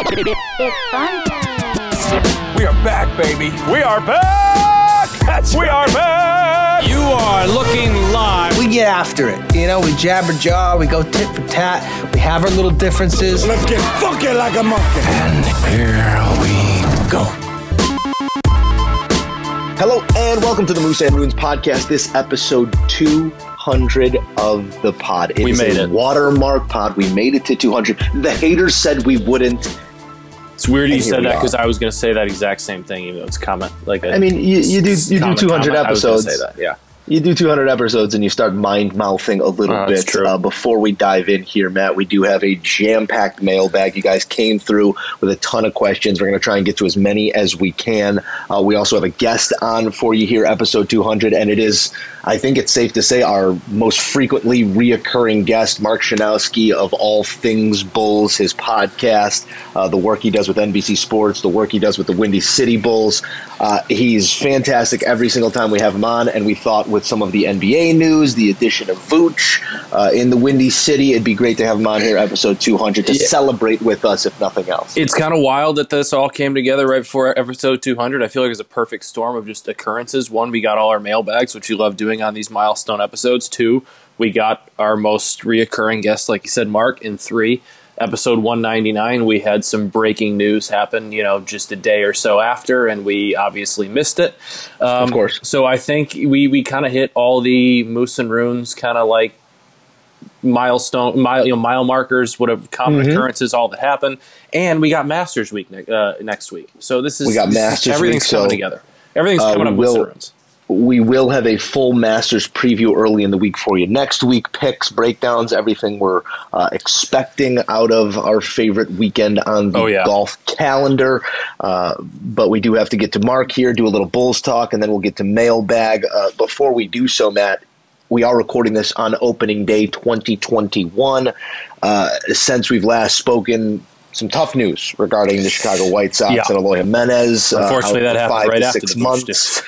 It's fun time. We are back, baby. We are back! That's we right. are back! You are looking live. We get after it. You know, we jabber jaw, we go tit for tat, we have our little differences. Let's get funky like a monkey. And here we go. Hello and welcome to the Moose and Runes podcast. This episode 200 of the pod. It We made a it. watermark pod. We made it to 200. The haters said we wouldn't. It's weird you said that because I was going to say that exact same thing, even though it's comment. Like a I mean, you, you do you do 200 comment. I was episodes. say that, yeah. You do 200 episodes and you start mind mouthing a little Oh, bit. Uh, before we dive in here, Matt, we do have a jam packed mailbag. You guys came through with a ton of questions. We're going to try and get to as many as we can. Uh, we also have a guest on for you here, episode 200, and it is, I think it's safe to say, our most frequently reoccurring guest, Mark Schanowski of All Things Bulls, his podcast, uh, the work he does with NBC Sports, the work he does with the Windy City Bulls. Uh, he's fantastic every single time we have him on, and we thought with some of the NBA news, the addition of Vooch uh, in the Windy City, it'd be great to have him on here, episode 200, to Yeah. celebrate with us, if nothing else. It's kind of wild that this all came together right before episode 200. I feel like it's a perfect storm of just occurrences. One, we got all our mailbags, which you love doing on these milestone episodes. Two, we got our most reoccurring guest, like you said, Mark. And three, episode 199, we had some breaking news happen, you know, just a day or so after, and we obviously missed it. Um, Of course. So I think we, we kind of hit all the Moose and Runes kind of like milestone mile you know mile markers what have common Mm-hmm. occurrences all that happen and we got masters week ne- uh, next week so this is We got Masters everything's week, coming so, together everything's uh, coming up with runes we will have a full Masters preview early in the week for you. Next week, picks, breakdowns, everything we're uh, expecting out of our favorite weekend on the Oh, yeah. golf calendar. Uh, but we do have to get to Mark here, do a little Bulls talk, and then we'll get to mailbag. Uh, before we do so, Matt, we are recording this on opening day 2021. Uh, since we've last spoken, some tough news regarding the Chicago White Sox Yeah. and Eloy Jimenez. uh, unfortunately out that happened five right to after six the months.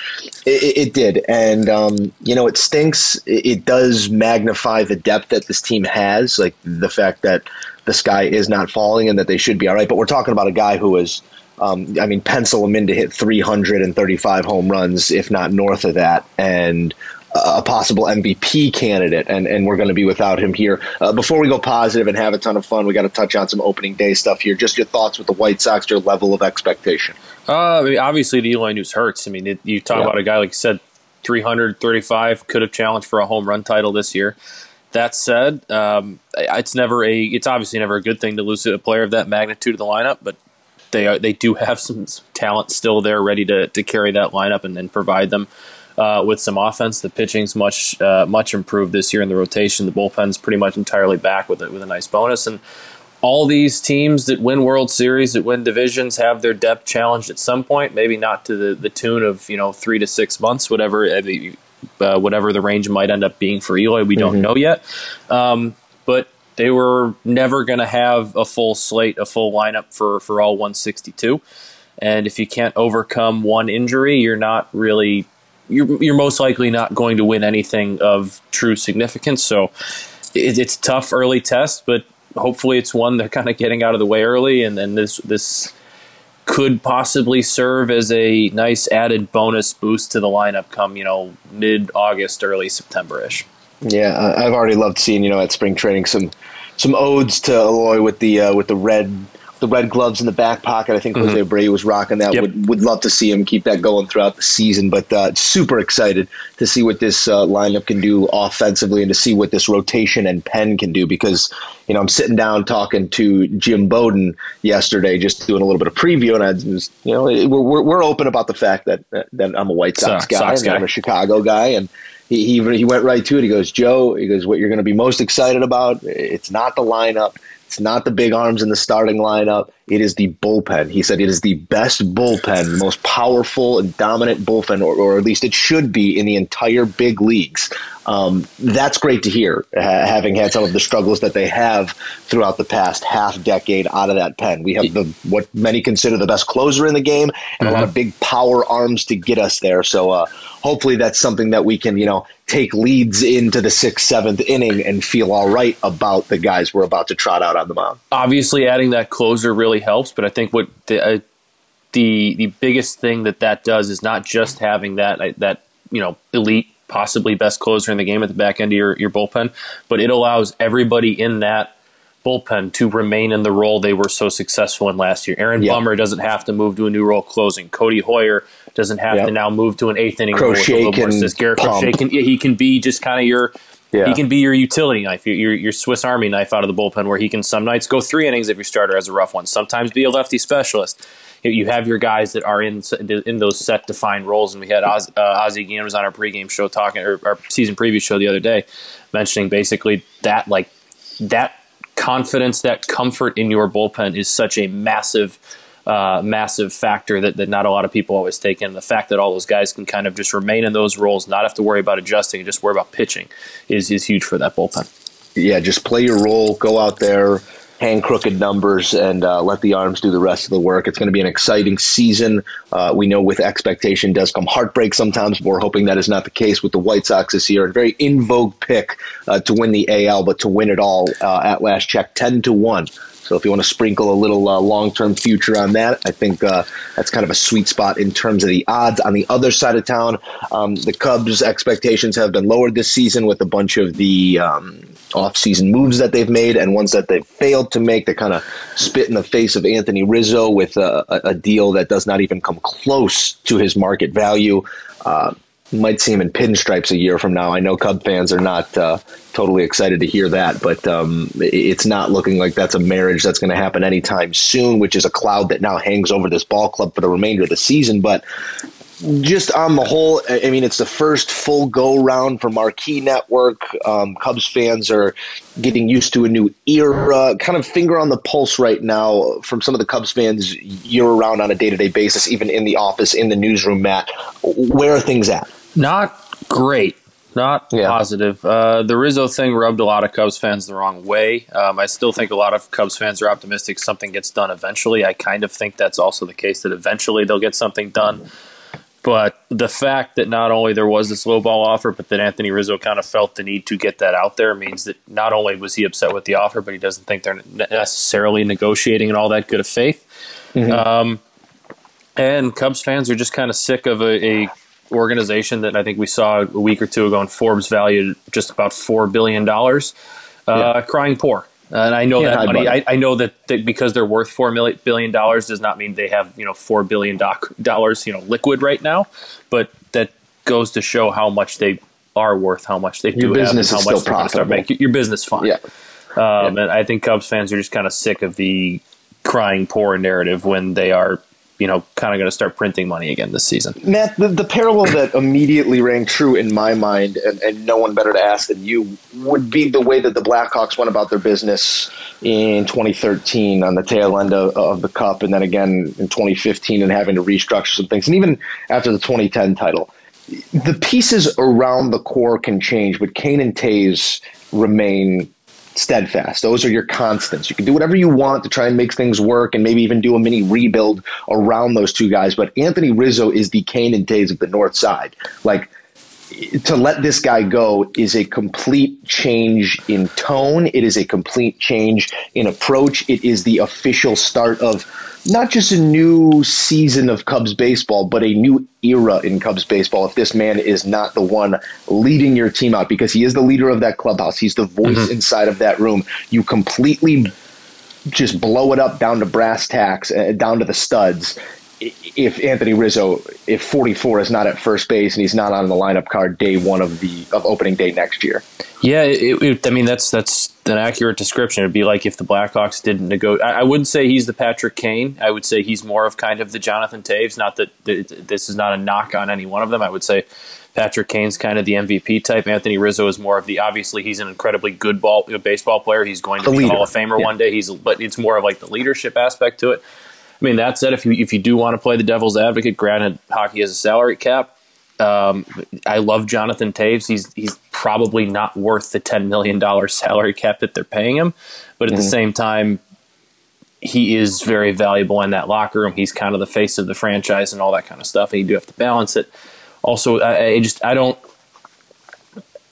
It, it- it did, and um, you know it stinks. It, it does magnify the depth that this team has, like the fact that the sky is not falling and that they should be all right. But we're talking about a guy who is, um, I mean, pencil him in to hit 335 home runs, if not north of that, and a possible MVP candidate, and, and we're going to be without him here. Uh, before we go positive and have a ton of fun, we got to touch on some opening day stuff here. Just your thoughts with the White Sox, your level of expectation. Uh, I mean, obviously, the Eloy news hurts. I mean, it, you talk Yeah. about a guy like you said, 335 could have challenged for a home run title this year. That said, um, it's never a. It's obviously never a good thing to lose a player of that magnitude of the lineup, but they are, they do have some talent still there, ready to, to carry that lineup and, and provide them uh, with some offense. The pitching's much uh, much improved this year in the rotation. The bullpen's pretty much entirely back with it with a nice bonus and all these teams that win World Series, that win divisions, have their depth challenged at some point. Maybe not to the, the tune of you know three to six months, whatever uh, whatever the range might end up being for Eloy. We don't know yet, um, but they were never going to have a full slate, a full lineup for for all 162. And if you can't overcome one injury, you're not really you're, you're most likely not going to win anything of true significance. So it, it's tough early test, but hopefully it's one they're kind of getting out of the way early, and then this this could possibly serve as a nice added bonus boost to the lineup come you know mid August, early September ish. Yeah, I've already loved seeing you know at spring training some some odes to Eloy with the uh, with the red the red gloves in the back pocket. I think Jose Abreu was rocking that. Yep. Would would love to see him keep that going throughout the season. But uh, super excited to see what this uh, lineup can do offensively and to see what this rotation and pen can do. Because you know I'm sitting down talking to Jim Bowden yesterday, just doing a little bit of preview, and I was you know we're we're, open about the fact that that, I'm a White Sox Sox guy Sox and I'm a Chicago guy and he, he he went right to it. He goes, Joe. He goes, what you're going to be most excited about? It's not the lineup. It's not the big arms in the starting lineup. It is the bullpen. He said it is the best bullpen, the most powerful and dominant bullpen, or, or at least it should be in the entire big leagues. Um, that's great to hear, ha- having had some of the struggles that they have throughout the past half decade out of that pen. We have the what many consider the best closer in the game, and a lot of big power arms to get us there. So uh, hopefully, that's something that we can, you know, take leads into the sixth, seventh inning and feel all right about the guys we're about to trot out on the mound. obviously adding that closer really helps but i think what the uh, the the biggest thing that that does is not just having that uh, that you know elite possibly best closer in the game at the back end of your, your bullpen but it allows everybody in that bullpen to remain in the role they were so successful in last year aaron Yeah. bummer doesn't have to move to a new role closing codi heuer doesn't have Yep. to now move to an eighth inning role Crochet more can. Garrett pump. Crochet can, he can be just kind of your Yeah. he can be your utility knife, your, your your Swiss Army knife out of the bullpen, where he can some nights go three innings if your starter has a rough one. Sometimes be a lefty specialist. You- have your guys that are in in those set defined roles, and we had Oz, uh, Ozzy Guillen was on our pregame show talking, or our season preview show the other day, mentioning basically that like that confidence, that comfort in your bullpen is such a massive, uh, massive factor that, that not a lot of people always take in. The fact that all those guys can kind of just remain in those roles, not have to worry about adjusting, and just worry about pitching, is is huge for that bullpen. yeah, just play your role, go out there, hang crooked numbers, and uh, let the arms do the rest of the work. It's going to be an exciting season. Uh, we know with expectation does come heartbreak sometimes, but we're hoping that is not the case with the White Sox this year. A very in vogue pick uh, to win the AL, but to win it all uh, at last check, 10 to 1. So if you want to sprinkle a little uh, long-term future on that, I think uh, that's kind of a sweet spot in terms of the odds. On the other side of town, um, the Cubs' expectations have been lowered this season with a bunch of the um, off-season moves that they've made and ones that they've failed to make. They kind of spit in the face of Anthony Rizzo with a, a, deal that does not even come close to his market value. Uh, might see him in pinstripes a year from now. I know Cub fans are not uh, totally excited to hear that, but um, it's not looking like that's a marriage that's going to happen anytime soon, which is a cloud that now hangs over this ball club for the remainder of the season. But just on the whole, I mean, it's the first full go round for Marquee Network. Um, Cubs fans are getting used to a new era. Kind of finger on the pulse right now from some of the Cubs fans year round on a day to day basis, even in the office, in the newsroom. Matt, where are things at? Not great. Not Yeah. positive. Uh, the Rizzo thing rubbed a lot of Cubs fans the wrong way. Um, I still think a lot of Cubs fans are optimistic something gets done eventually. I kind of think that's also the case that eventually they'll get something done. But the fact that not only there was this low ball offer, but that Anthony Rizzo kind of felt the need to get that out there means that not only was he upset with the offer, but he doesn't think they're necessarily negotiating in all that good of faith. Um, and Cubs fans are just kind of sick of a, a organization that I think we saw a week or two ago in Forbes valued just about four billion dollars, uh, crying poor. And I know Can't that money. I, I know that, that because they're worth four million billion dollars does not mean they have you know four billion doc- dollars you know liquid right now, but that goes to show how much they are worth, how much they Your do have, and business how much still they're gonna start making. Your business fine. Yeah. Um, And I think Cubs fans are just kind of sick of the crying poor narrative when they are, you know, kind of going to start printing money again this season. Matt, the, the parallel that immediately rang true in my mind, and, and no one better to ask than you, would be the way that the Blackhawks went about their business in 2013 on the tail end of, of the Cup, and then again in 2015 and having to restructure some things, and even after the 2010 title. The pieces around the core can change, but Kane and Toews remain steadfast. Those are your constants. You can do whatever you want to try and make things work and maybe even do a mini rebuild around those two guys. But Anthony Rizzo is the Kane and Toews of the North Side. Like, to let this guy go is a complete change in tone. It is a complete change in approach. It is the official start of not just a new season of Cubs baseball, but a new era in Cubs baseball. If this man is not the one leading your team out, because he is the leader of that clubhouse, he's the voice inside of that room. You completely just blow it up down to brass tacks, uh, down to the studs. If Anthony Rizzo, if 44 is not at first base and he's not on the lineup card day one of the of opening day next year, Yeah, it, it, I mean that's that's an accurate description. It'd be like if the Blackhawks didn't negotiate. I, I wouldn't say he's the Patrick Kane. I would say he's more of kind of the Jonathan Toews. Not that th- this is not a knock on any one of them. I would say Patrick Kane's kind of the MVP type. Anthony Rizzo is more of the obviously he's an incredibly good ball baseball player. He's going to The be a leader. Hall of Famer Yeah. one day. He's but it's more of like the leadership aspect to it. I mean that said, if you if you do want to play the devil's advocate, granted hockey has a salary cap. Um, I love Jonathan Toews. He's he's probably not worth the $10 million salary cap that they're paying him. But at mm-hmm. the same time, he is very valuable in that locker room. He's kind of the face of the franchise and all that kind of stuff. And you do have to balance it. Also, I, I just, I don't,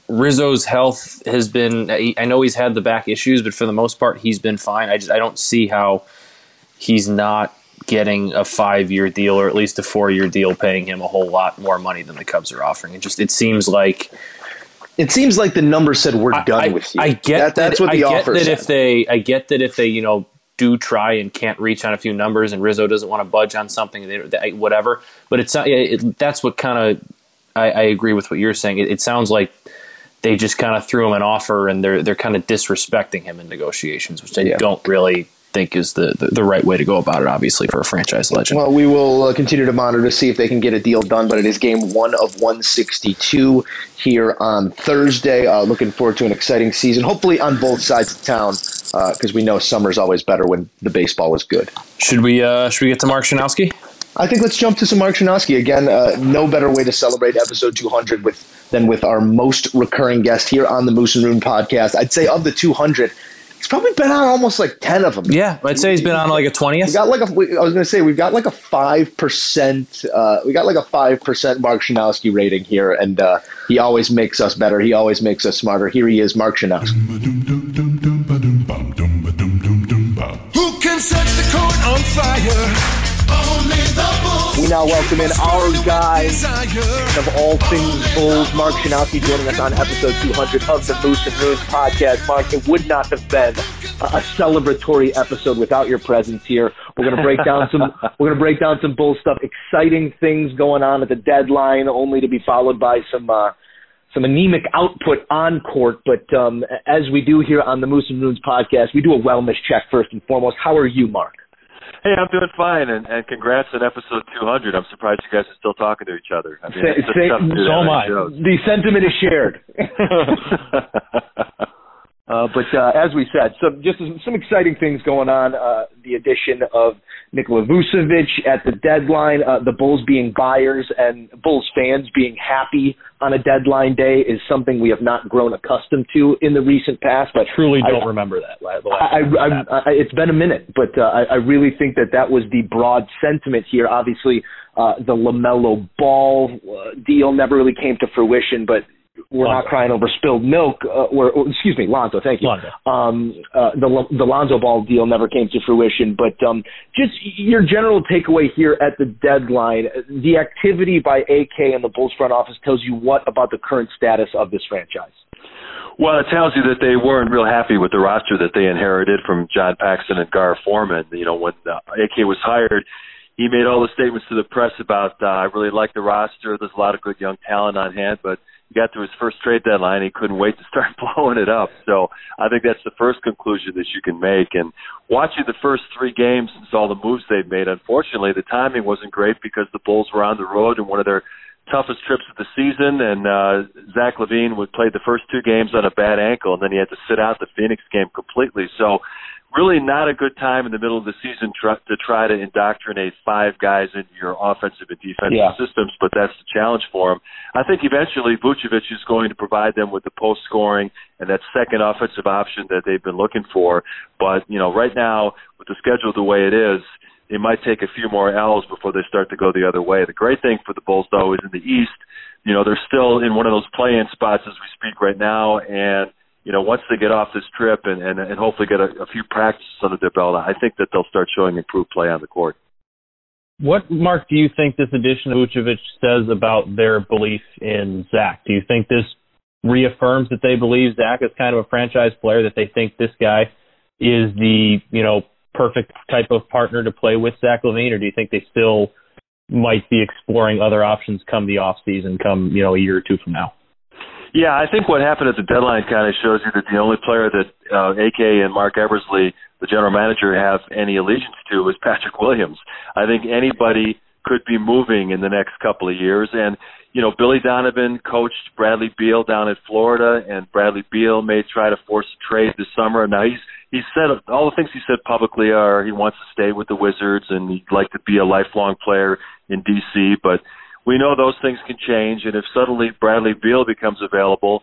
Rizzo's health has been. I know he's had the back issues, but for the most part, he's been fine. I just I don't see how he's not getting a five year deal or at least a four year deal, paying him a whole lot more money than the Cubs are offering. It just it seems like it seems like the number said we're done I, with you. I get that, that's what the I get that said. if they I get that if they you know do try and can't reach on a few numbers and Rizzo doesn't want to budge on something they, they, whatever but it's not it, that's what kind of I, I, agree with what you're saying it, it sounds like they just kind of threw him an offer and they're they're kind of disrespecting him in negotiations, which I yeah. don't really think is the, the, the right way to go about it. Obviously, for a franchise legend. Well, we will uh, continue to monitor to see if they can get a deal done. But it is game one of 162 here on Thursday. Uh, looking forward to an exciting season, hopefully on both sides of town, because uh, we know summer's always better when the baseball is good. Should we uh, should we get to Mark Schanowski? I think let's jump to some Mark Schanowski again. Uh, no better way to celebrate episode 200 with than with our most recurring guest here on the Moose and Rune podcast. I'd say of the 200, he's probably been on almost like 10 of them. Yeah, I'd say he's been on like a 20th. We got like a, I was going to say, we've got like a 5%, uh, we got like a 5% Mark Schanowski rating here, and uh, he always makes us better. He always makes us smarter. Here he is, Mark Schanowski. Who can set the court on fire? We now welcome in our guy of all things Bulls, Mark Schanowski, joining us on episode 200 of the Moose and Runes podcast. Mark, it would not have been a celebratory episode without your presence here. We're going to break down some. we're going to break down some Bull stuff. Exciting things going on at the deadline, only to be followed by some. Uh, some anemic output on court, but um, as we do here on the Moose and Runes podcast, we do a wellness check first and foremost. How are you, Mark? Hey, I'm doing fine, and, and congrats on episode 200. I'm surprised you guys are still talking to each other. I mean, say, say, so am I. The sentiment is shared. Uh, but uh, as we said, some just some exciting things going on. Uh, the addition of Nikola Vucevic at the deadline, uh, the Bulls being buyers and Bulls fans being happy on a deadline day is something we have not grown accustomed to in the recent past. But truly don't I, remember that. I, I, I, it's been a minute, but uh, I, I really think that that was the broad sentiment here. Obviously, uh, the LaMelo Ball uh, deal never really came to fruition, but we're Lonzo. not crying over spilled milk, uh, or, or, excuse me, Lonzo, thank you. Lonzo. Um, uh, the the Lonzo Ball deal never came to fruition, but um, just your general takeaway here at the deadline: the activity by AK and the Bulls front office tells you what about the current status of this franchise? Well, it tells you that they weren't real happy with the roster that they inherited from John Paxson and Gar Forman. You know, when uh, AK was hired, he made all the statements to the press about uh, I really like the roster. There's a lot of good young talent on hand, but he got to his first trade deadline. He couldn't wait to start blowing it up. So I think that's the first conclusion that you can make. And watching the first three games since all the moves they've made, unfortunately, the timing wasn't great because the Bulls were on the road in one of their toughest trips of the season. And uh, Zach LaVine would play the first two games on a bad ankle, and then he had to sit out the Phoenix game completely. So really not a good time in the middle of the season tr- to try to indoctrinate five guys into your offensive and defensive yeah. systems, but that's the challenge for them. I think eventually Vucevic is going to provide them with the post scoring and that second offensive option that they've been looking for. But, you know, right now, with the schedule the way it is, it might take a few more L's before they start to go the other way. The great thing for the Bulls, though, is in the East, you know, they're still in one of those play in spots as we speak right now, and you know, once they get off this trip and, and, and hopefully get a, a few practices under their belt, I think that they'll start showing improved play on the court. What, Mark, do you think this addition of Vucevic says about their belief in Zach? Do you think this reaffirms that they believe Zach is kind of a franchise player, that they think this guy is the, you know, perfect type of partner to play with Zach LaVine, or do you think they still might be exploring other options come the off season, come, you know, a year or two from now? Yeah, I think what happened at the deadline kind of shows you that the only player that uh, AK and Marc Eversley, the general manager, have any allegiance to is Patrick Williams. I think anybody could be moving in the next couple of years. And, you know, Billy Donovan coached Bradley Beal down in Florida, and Bradley Beal may try to force a trade this summer. Now, he's he said all the things he said publicly are he wants to stay with the Wizards and he'd like to be a lifelong player in DC, but we know those things can change, and if suddenly Bradley Beal becomes available,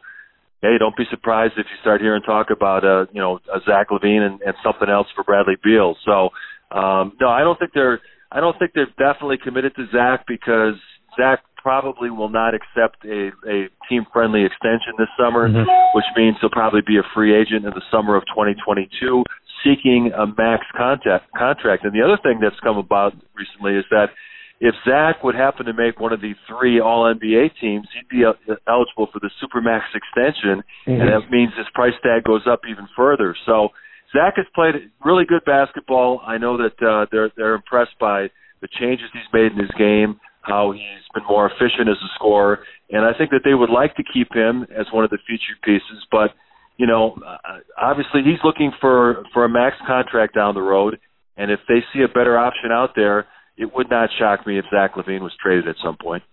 hey, don't be surprised if you start hearing talk about uh, you know a Zach LaVine and, and something else for Bradley Beal. So um, no, I don't think they're I don't think they're definitely committed to Zach because Zach probably will not accept a, a team friendly extension this summer, mm-hmm. which means he'll probably be a free agent in the summer of 2022 seeking a max contact, contract. And the other thing that's come about recently is that if Zach would happen to make one of the three All NBA teams, he'd be eligible for the Supermax extension, mm-hmm. and that means his price tag goes up even further. So Zach has played really good basketball. I know that uh, they're they're impressed by the changes he's made in his game, how he's been more efficient as a scorer, and I think that they would like to keep him as one of the featured pieces. But you know, uh, obviously he's looking for for a max contract down the road, and if they see a better option out there it would not shock me if Zach LaVine was traded at some point.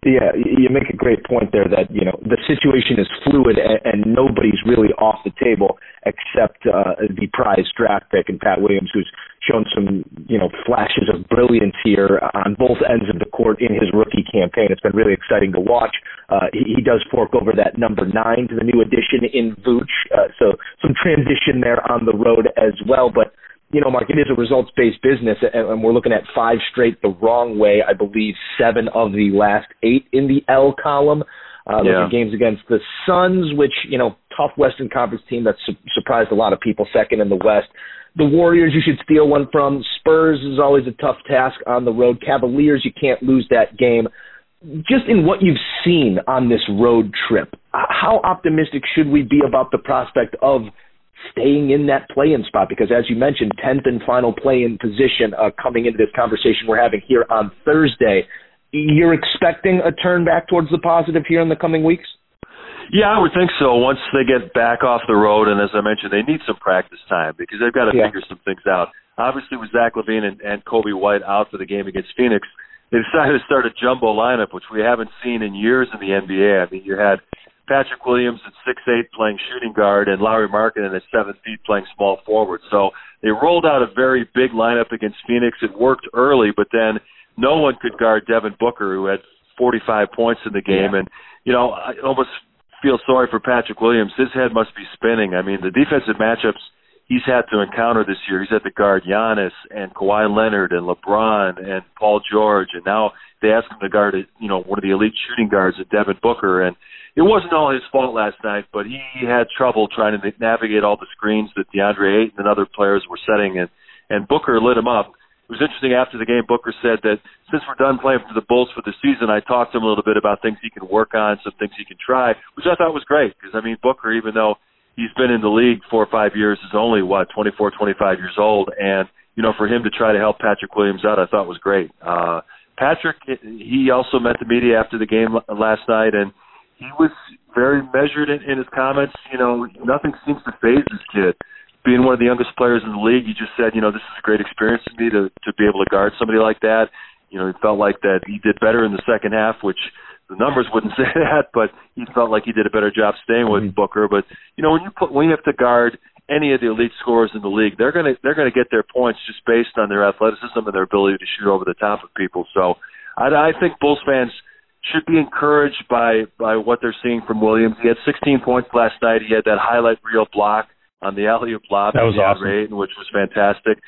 Yeah, you make a great point there that, you know, the situation is fluid and, and nobody's really off the table except uh, the prize draft pick and Pat Williams, who's shown some, you know, flashes of brilliance here on both ends of the court in his rookie campaign. It's been really exciting to watch. Uh, he, he does fork over that number nine to the new addition in Vooch, uh, so some transition there on the road as well. But you know, Mark, it is a results based business, and we're looking at five straight the wrong way. I believe seven of the last eight in the L column. Uh, yeah. games against the Suns, which, you know, tough Western Conference team that su- surprised a lot of people, second in the West. The Warriors, you should steal one from. Spurs is always a tough task on the road. Cavaliers, you can't lose that game. Just in what you've seen on this road trip, how optimistic should we be about the prospect of staying in that play-in spot because, as you mentioned, 10th and final play-in position uh, coming into this conversation we're having here on Thursday. You're expecting a turn back towards the positive here in the coming weeks? Yeah, I would think so. Once they get back off the road, and as I mentioned, they need some practice time because they've got to yeah. figure some things out. Obviously, with Zach LaVine and, and Coby White out for the game against Phoenix, they decided to start a jumbo lineup, which we haven't seen in years in the NBA. I mean, you had Patrick Williams at six eight playing shooting guard and Lauri Markkanen at seven feet playing small forward. So they rolled out a very big lineup against Phoenix. It worked early, but then no one could guard Devin Booker, who had 45 points in the game. Yeah. And you know, I almost feel sorry for Patrick Williams. His head must be spinning. I mean, the defensive matchups he's had to encounter this year. He's had to guard Giannis and Kawhi Leonard and LeBron and Paul George, and now they ask him to guard, you know, one of the elite shooting guards, at Devin Booker, and it wasn't all his fault last night, but he had trouble trying to navigate all the screens that DeAndre Ayton and other players were setting, and and Booker lit him up. It was interesting after the game. Booker said that since we're done playing for the Bulls for the season, I talked to him a little bit about things he can work on, some things he can try, which I thought was great because I mean Booker, even though he's been in the league four or five years, is only what 24, 25 years old, and you know for him to try to help Patrick Williams out, I thought was great. Uh, Patrick, he also met the media after the game last night, and he was very measured in, in his comments. You know, nothing seems to phase this kid. Being one of the youngest players in the league, he just said, you know, this is a great experience for me to to be able to guard somebody like that. You know, he felt like that he did better in the second half, which the numbers wouldn't say that, but he felt like he did a better job staying with mm-hmm. Booker. But you know, when you put when you have to guard any of the elite scorers in the league, they're gonna they're gonna get their points just based on their athleticism and their ability to shoot over the top of people. So I, I think Bulls fans should be encouraged by by what they're seeing from Williams. He had 16 points last night. He had that highlight reel block on the alley oop lob that was awesome. Ayton, which was fantastic.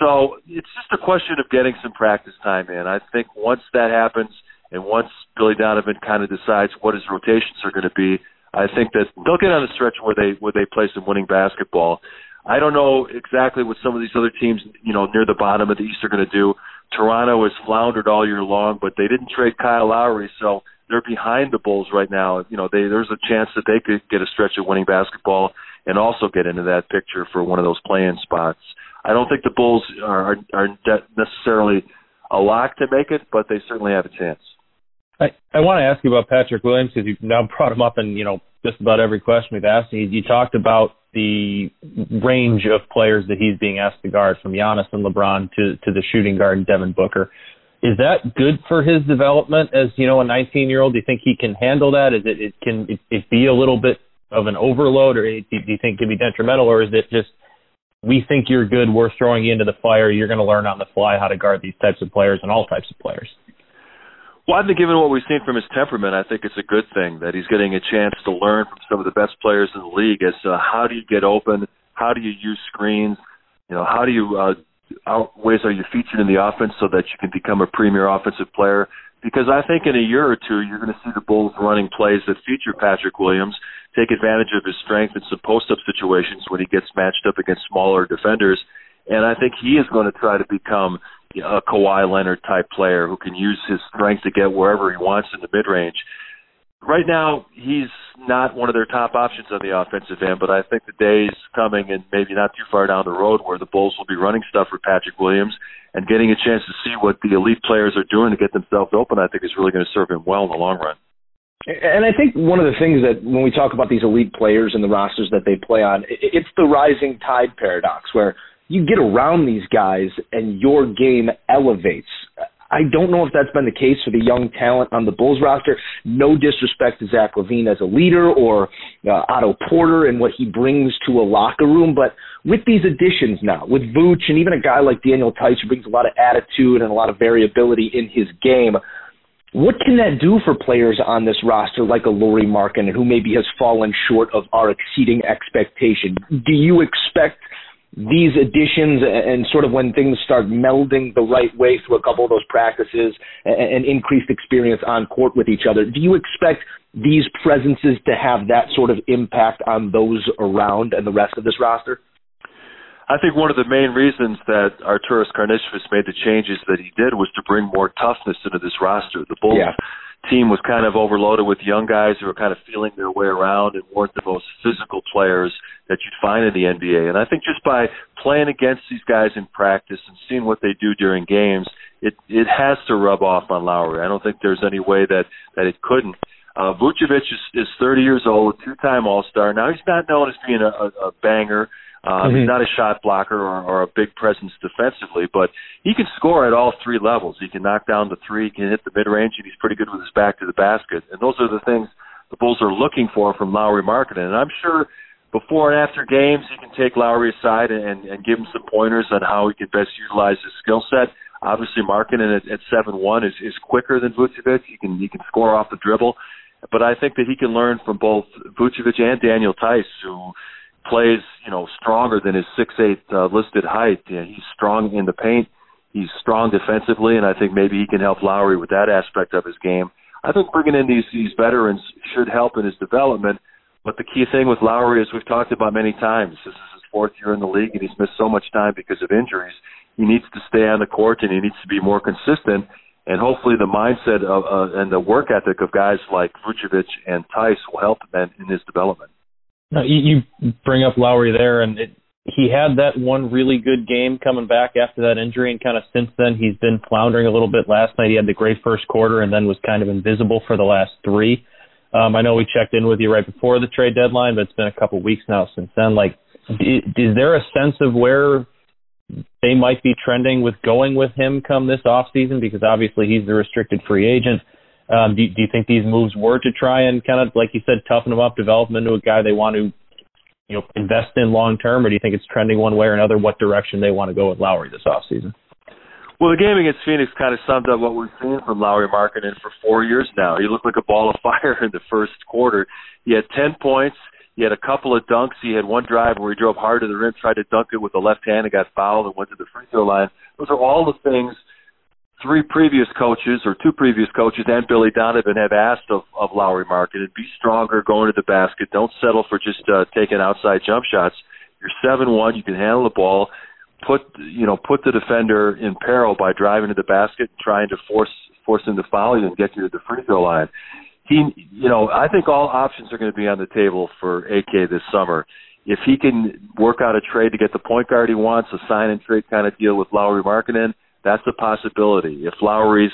So it's just a question of getting some practice time in. I think once that happens, and once Billy Donovan kind of decides what his rotations are going to be, I think that they'll get on a stretch where they where they play some winning basketball. I don't know exactly what some of these other teams, you know, near the bottom of the East are going to do. Toronto has floundered all year long, but they didn't trade Kyle Lowry, so they're behind the Bulls right now. You know, they, there's a chance that they could get a stretch of winning basketball and also get into that picture for one of those play-in spots. I don't think the Bulls are, are necessarily a lock to make it, but they certainly have a chance. I, I want to ask you about Patrick Williams because you've now brought him up in you know just about every question we've asked. You, you talked about the range of players that he's being asked to guard, from Giannis and LeBron to to the shooting guard and Devin Booker. Is that good for his development as you know a 19 year old? Do you think he can handle that? Is it, it can it, it be a little bit of an overload, or do you think it can be detrimental, or is it just we think you're good, we're throwing you into the fire, you're going to learn on the fly how to guard these types of players and all types of players? Well, I think given what we've seen from his temperament, I think it's a good thing that he's getting a chance to learn from some of the best players in the league as to how do you get open, how do you use screens, you know, how do you uh, how ways are you featured in the offense so that you can become a premier offensive player? Because I think in a year or two, you're going to see the Bulls running plays that feature Patrick Williams, take advantage of his strength in some post-up situations when he gets matched up against smaller defenders, and I think he is going to try to become a Kawhi Leonard type player who can use his strength to get wherever he wants in the mid range. Right now, he's not one of their top options on the offensive end, but I think the day is coming, and maybe not too far down the road, where the Bulls will be running stuff for Patrick Williams and getting a chance to see what the elite players are doing to get themselves open. I think is really going to serve him well in the long run. And I think one of the things that when we talk about these elite players and the rosters that they play on, it's the rising tide paradox where you get around these guys and your game elevates. I don't know if that's been the case for the young talent on the Bulls roster. No disrespect to Zach LaVine as a leader or uh, Otto Porter and what he brings to a locker room, but with these additions now, with Vooch and even a guy like Daniel Theis who brings a lot of attitude and a lot of variability in his game, what can that do for players on this roster like a Lauri Markkanen who maybe has fallen short of our exceeding expectation? Do you expect – these additions and sort of when things start melding the right way through a couple of those practices and increased experience on court with each other, do you expect these presences to have that sort of impact on those around and the rest of this roster? I think one of the main reasons that Arturas Karnisovas made the changes that he did was to bring more toughness into this roster. The Bulls yeah team was kind of overloaded with young guys who were kind of feeling their way around and weren't the most physical players that you'd find in the NBA. And I think just by playing against these guys in practice and seeing what they do during games, it it has to rub off on Lauri. I don't think there's any way that that it couldn't. Uh, Vucevic is, is 30 years old, a two-time All-Star. Now he's not known as being a, a, a banger um, mm-hmm. He's not a shot blocker or, or a big presence defensively, but he can score at all three levels. He can knock down the three, he can hit the mid range, and he's pretty good with his back to the basket. And those are the things the Bulls are looking for from Lauri Markkanen. And I'm sure before and after games, he can take Lauri aside and, and give him some pointers on how he can best utilize his skill set. Obviously, Markkanen at, at seven one is, is quicker than Vucevic. He can he can score off the dribble, but I think that he can learn from both Vucevic and Daniel Theis, who plays, you know, stronger than his six eight uh, listed height. You he's strong in the paint. He's strong defensively, and I think maybe he can help Lauri with that aspect of his game. I think bringing in these these veterans should help in his development. But the key thing with Lauri, as we've talked about many times, this is his fourth year in the league, and he's missed so much time because of injuries. He needs to stay on the court, and he needs to be more consistent. And hopefully, the mindset of uh, and the work ethic of guys like Vucevic and Theis will help him in his development. No, you, bring up Lauri there, and it, he had that one really good game coming back after that injury, and kind of since then he's been floundering a little bit. Last night he had the great first quarter, and then was kind of invisible for the last three. Um, I know we checked in with you right before the trade deadline, but it's been a couple weeks now since then. Like, is there a sense of where they might be trending with going with him come this off season? Because obviously he's the restricted free agent. Um, do, do you think these moves were to try and kind of, like you said, toughen him up, develop him into a guy they want to, you know, invest in long term, or do you think it's trending one way or another? What direction they want to go with Lauri this offseason? Well, the game against Phoenix kind of summed up what we've seen from Lauri Markkanen for four years now. He looked like a ball of fire in the first quarter. He had 10 points. He had a couple of dunks. He had one drive where he drove hard to the rim, tried to dunk it with the left hand, and got fouled and went to the free throw line. Those are all the things – three previous coaches or two previous coaches and Billy Donovan have asked of, of Lauri Markkanen be stronger going to the basket. Don't settle for just uh, taking outside jump shots. You're seven one. You can handle the ball. Put you know put the defender in peril by driving to the basket and trying to force force him to foul you and get you to the free throw line. He you know I think all options are going to be on the table for AK this summer. If he can work out a trade to get the point guard he wants, a sign and trade kind of deal with Lauri Markkanen that's a possibility. If Lauri's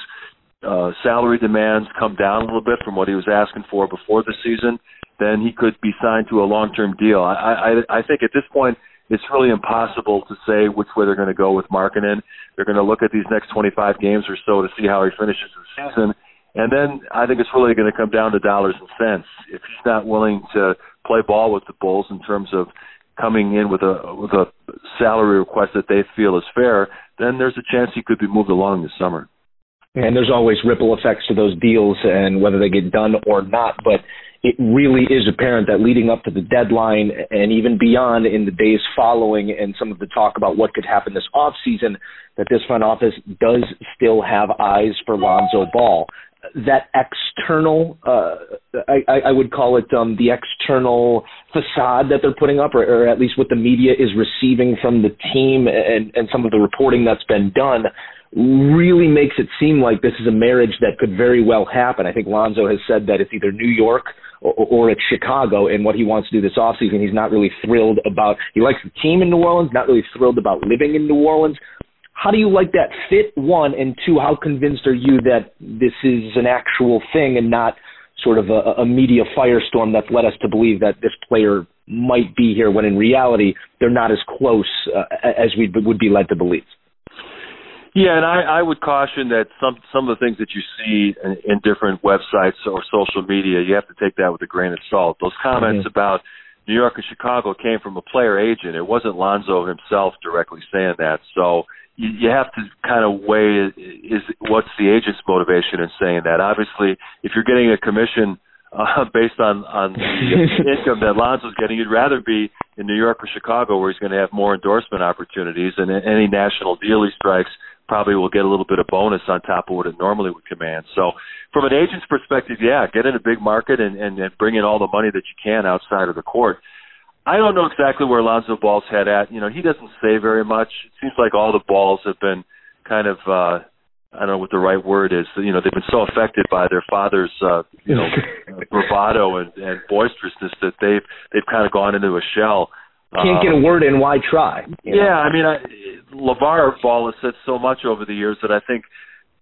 uh, salary demands come down a little bit from what he was asking for before the season, then he could be signed to a long-term deal. I, I, I think at this point it's really impossible to say which way they're going to go with Markkanen. They're going to look at these next 25 games or so to see how he finishes the season, and then I think it's really going to come down to dollars and cents. If he's not willing to play ball with the Bulls in terms of coming in with a with a salary request that they feel is fair, then there's a chance he could be moved along this summer. And there's always ripple effects to those deals and whether they get done or not. But it really is apparent that leading up to the deadline and even beyond in the days following and some of the talk about what could happen this off season, that this front office does still have eyes for Lonzo Ball. That external, uh, I, I would call it um, the external facade that they're putting up, or, or at least what the media is receiving from the team and, and some of the reporting that's been done really makes it seem like this is a marriage that could very well happen. I think Lonzo has said that it's either New York or, or it's Chicago and what he wants to do this offseason. He's not really thrilled about, he likes the team in New Orleans, not really thrilled about living in New Orleans. How do you like that fit, one? And two, how convinced are you that this is an actual thing and not sort of a, a media firestorm that's led us to believe that this player might be here when in reality they're not as close uh, as we would be led to believe? Yeah, and I, I would caution that some some of the things that you see in, in different websites or social media, you have to take that with a grain of salt. Those comments mm-hmm. about New York and Chicago came from a player agent. It wasn't Lonzo himself directly saying that. So you, you have to kind of weigh is what's the agent's motivation in saying that. Obviously, if you're getting a commission uh, based on on the income that Lonzo's getting, you'd rather be in New York or Chicago, where he's going to have more endorsement opportunities, and any national deal he strikes probably will get a little bit of bonus on top of what it normally would command. So from an agent's perspective, yeah, get in a big market and, and, and bring in all the money that you can outside of the court. I don't know exactly where Lonzo Ball's head at. You know, he doesn't say very much. It seems like all the balls have been kind of uh I don't know what the right word is. You know, they've been so affected by their father's, uh, you know, bravado and, and boisterousness that they've they've kind of gone into a shell. Can't get a um, word in. Why try? You know? Yeah, I mean, I, LaVar Ball has said so much over the years that I think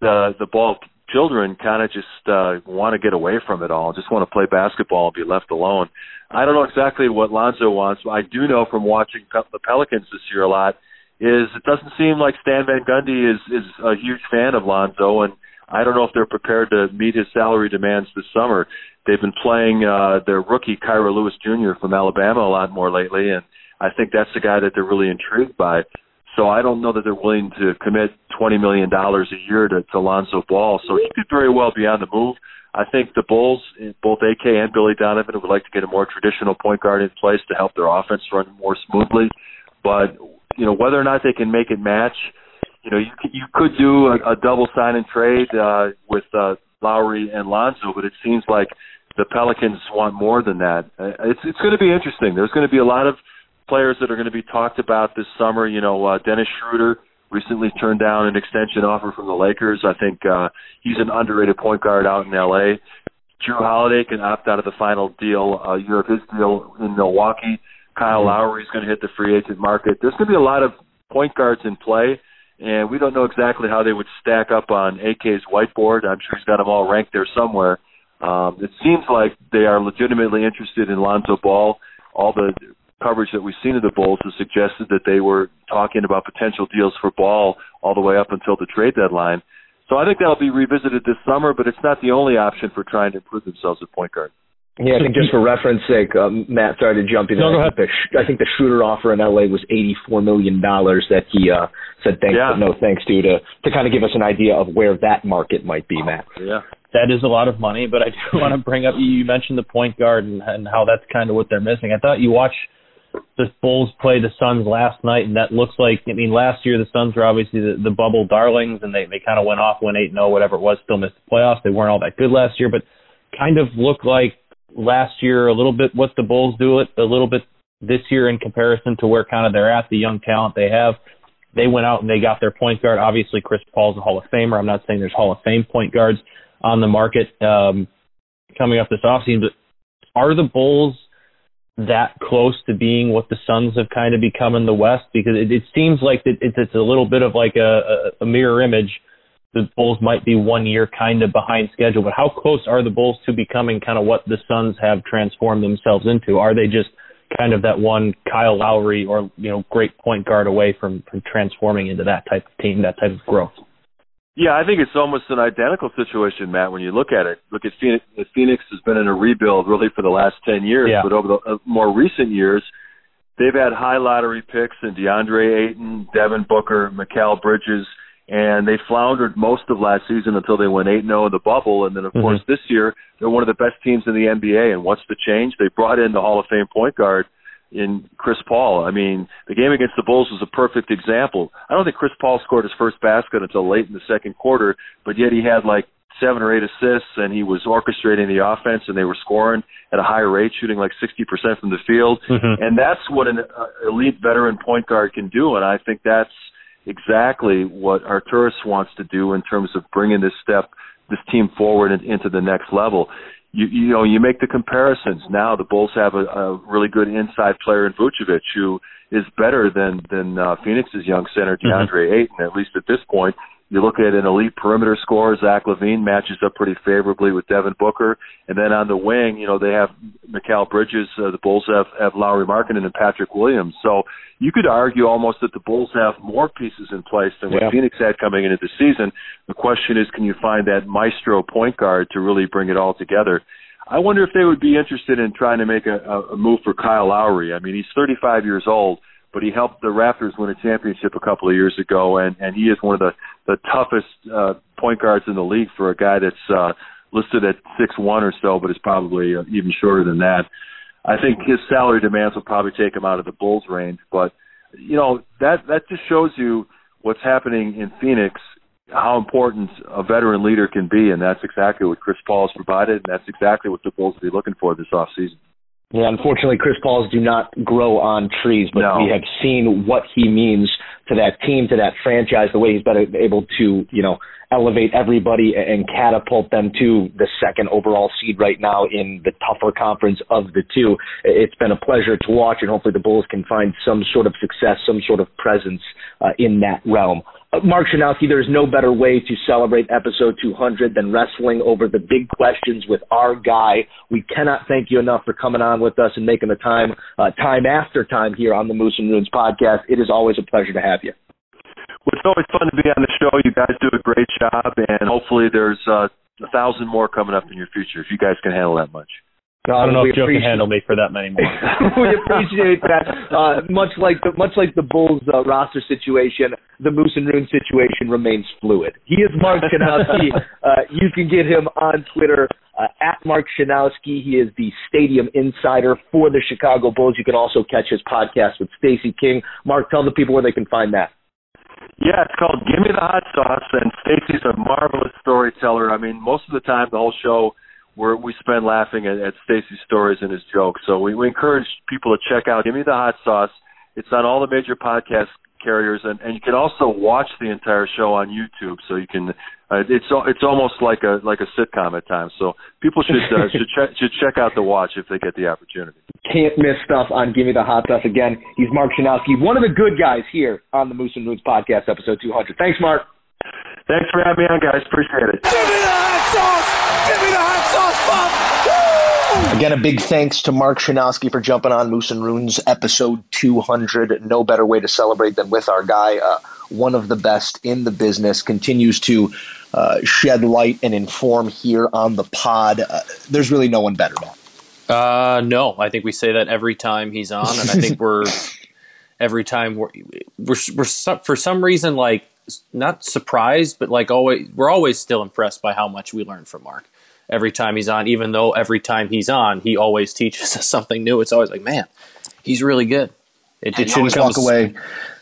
the the ball children kind of just uh, want to get away from it all, just want to play basketball and be left alone. I don't know exactly what Lonzo wants. But I do know from watching the Pelicans this year a lot is it doesn't seem like Stan Van Gundy is is a huge fan of Lonzo, and I don't know if they're prepared to meet his salary demands this summer. They've been playing uh, their rookie Kira Lewis Jr. from Alabama a lot more lately, and I think that's the guy that they're really intrigued by. So I don't know that they're willing to commit twenty million dollars a year to, to Lonzo Ball. So he could very well be on the move. I think the Bulls, both AK and Billy Donovan, would like to get a more traditional point guard in place to help their offense run more smoothly. But you know whether or not they can make it match, you know you you could do a, a double sign and trade uh, with uh, Lowry and Lonzo, but it seems like the Pelicans want more than that. Uh, it's it's going to be interesting. There's going to be a lot of players that are going to be talked about this summer. You know, uh, Dennis Schroeder recently turned down an extension offer from the Lakers. I think uh, he's an underrated point guard out in L.A. Jrue Holiday can opt out of the final deal, uh, year of his deal in Milwaukee. Kyle mm-hmm. Lowry is going to hit the free agent market. There's going to be a lot of point guards in play, and we don't know exactly how they would stack up on AK's whiteboard. I'm sure he's got them all ranked there somewhere. Um, it seems like they are legitimately interested in Lonzo Ball. All the coverage that we've seen of the Bulls has suggested that they were talking about potential deals for Ball all the way up until the trade deadline. So I think that'll be revisited this summer, but it's not the only option for trying to improve themselves at point guard. Yeah, I think just for reference sake, um, Matt, sorry to jump in. No, go ahead. I think the Schroeder offer in LA was eighty-four million dollars that he uh, said thanks, yeah. but no thanks to to to kind of give us an idea of where that market might be, Matt. Yeah, that is a lot of money. But I do want to bring up you mentioned the point guard and, and how that's kind of what they're missing. I thought you watched the Bulls play the Suns last night, and that looks like I mean last year the Suns were obviously the, the bubble darlings, and they they kind of went off, went eight zero, whatever it was, still missed the playoffs. They weren't all that good last year, but kind of looked like last year a little bit what the Bulls do it a little bit this year in comparison to where kind of they're at, the young talent they have. They went out and they got their point guard. Obviously, Chris Paul's a Hall of Famer. I'm not saying there's Hall of Fame point guards on the market um, coming up this offseason, but are the Bulls that close to being what the Suns have kind of become in the West? Because it, it seems like it, it's, it's a little bit of like a, a, a mirror image. The Bulls might be one year kind of behind schedule, but how close are the Bulls to becoming kind of what the Suns have transformed themselves into? Are they just kind of that one Kyle Lowry or you know great point guard away from from transforming into that type of team, that type of growth? Yeah, I think it's almost an identical situation, Matt. When you look at it, look at Phoenix. Phoenix has been in a rebuild really for the last ten years, yeah. but over the uh, more recent years, they've had high lottery picks in DeAndre Ayton, Devin Booker, Mikal Bridges, and they floundered most of last season until they went 8 0 in the bubble. And then, of mm-hmm. course, this year, they're one of the best teams in the NBA. And what's the change? They brought in the Hall of Fame point guard in Chris Paul. I mean, the game against the Bulls was a perfect example. I don't think Chris Paul scored his first basket until late in the second quarter, but yet he had like seven or eight assists and he was orchestrating the offense and they were scoring at a higher rate, shooting like 60% from the field. Mm-hmm. And that's what an uh, elite veteran point guard can do. And I think that's exactly what Arturas wants to do in terms of bringing this step, this team forward and into the next level. You, you know, you make the comparisons. Now the Bulls have a, a really good inside player in Vucevic who is better than than uh, Phoenix's young center DeAndre mm-hmm. Ayton, at least at this point. You look at an elite perimeter scorer, Zach LaVine matches up pretty favorably with Devin Booker. And then on the wing, you know, they have Mikal Bridges. Uh, the Bulls have, have Lauri Markkanen and Patrick Williams. So you could argue almost that the Bulls have more pieces in place than what yeah. Phoenix had coming into the season. The question is, can you find that maestro point guard to really bring it all together? I wonder if they would be interested in trying to make a, a move for Kyle Lowry. I mean, he's 35 years old but he helped the Raptors win a championship a couple of years ago, and and he is one of the the toughest uh, point guards in the league for a guy that's uh, listed at six one or so, but is probably uh, even shorter than that. I think his salary demands will probably take him out of the Bulls range, but you know that that just shows you what's happening in Phoenix, how important a veteran leader can be, and that's exactly what Chris Paul has provided, and that's exactly what the Bulls will be looking for this offseason. Yeah, unfortunately, Chris Pauls do not grow on trees, but no. we have seen what he means to that team, to that franchise, the way he's been able to, you know, elevate everybody and catapult them to the second overall seed right now in the tougher conference of the two. It's been a pleasure to watch, and hopefully the Bulls can find some sort of success, some sort of presence uh, in that realm. Uh, Mark Schanowski, there's no better way to celebrate episode 200 than wrestling over the big questions with our guy. We cannot thank you enough for coming on with us and making the time, uh, time after time here on the Moose and Runes podcast. It is always a pleasure to have you. Well, it's always fun to be on the show. You guys do a great job, and hopefully there's uh, a thousand more coming up in your future if you guys can handle that much. No, I don't know if Joe can handle me for that many more. we appreciate that. Uh, much like the much like the Bulls uh, roster situation, the Moose and Rune situation remains fluid. He is Mark Schanowski. uh, you can get him on Twitter uh, at Mark Schanowski. He is the stadium insider for the Chicago Bulls. You can also catch his podcast with Stacey King. Mark, tell the people where they can find that. Yeah, it's called Give Me the Hot Sauce, and Stacey's a marvelous storyteller. I mean, most of the time, the whole show we're, we spend laughing at, at Stacey's stories and his jokes. So we, we encourage people to check out Give Me the Hot Sauce. It's on all the major podcast carriers, and, and you can also watch the entire show on YouTube. So you can, uh, it's it's almost like a like a sitcom at times. So people should uh, should check should check out the watch if they get the opportunity. Can't miss stuff on Give Me the Hot Sauce. Again, he's Mark Schanowski, one of the good guys here on the Moose and Runes podcast, episode 200. Thanks, Mark. Thanks for having me on, guys. Appreciate it. Give me the hot sauce! Give me the hot sauce, Bob! Again, a big thanks to Mark Schanowski for jumping on Moose and Runes episode 200. No better way to celebrate than with our guy, uh, one of the best in the business, continues to uh, shed light and inform here on the pod. Uh, there's really no one better, man. Uh, no, I think we say that every time he's on, and I think we're every time we're we're, we're for some reason like not surprised, but like always, we're always still impressed by how much we learn from Mark every time he's on. Even though every time he's on, he always teaches us something new. It's always like, man, he's really good. It, it shouldn't walk away.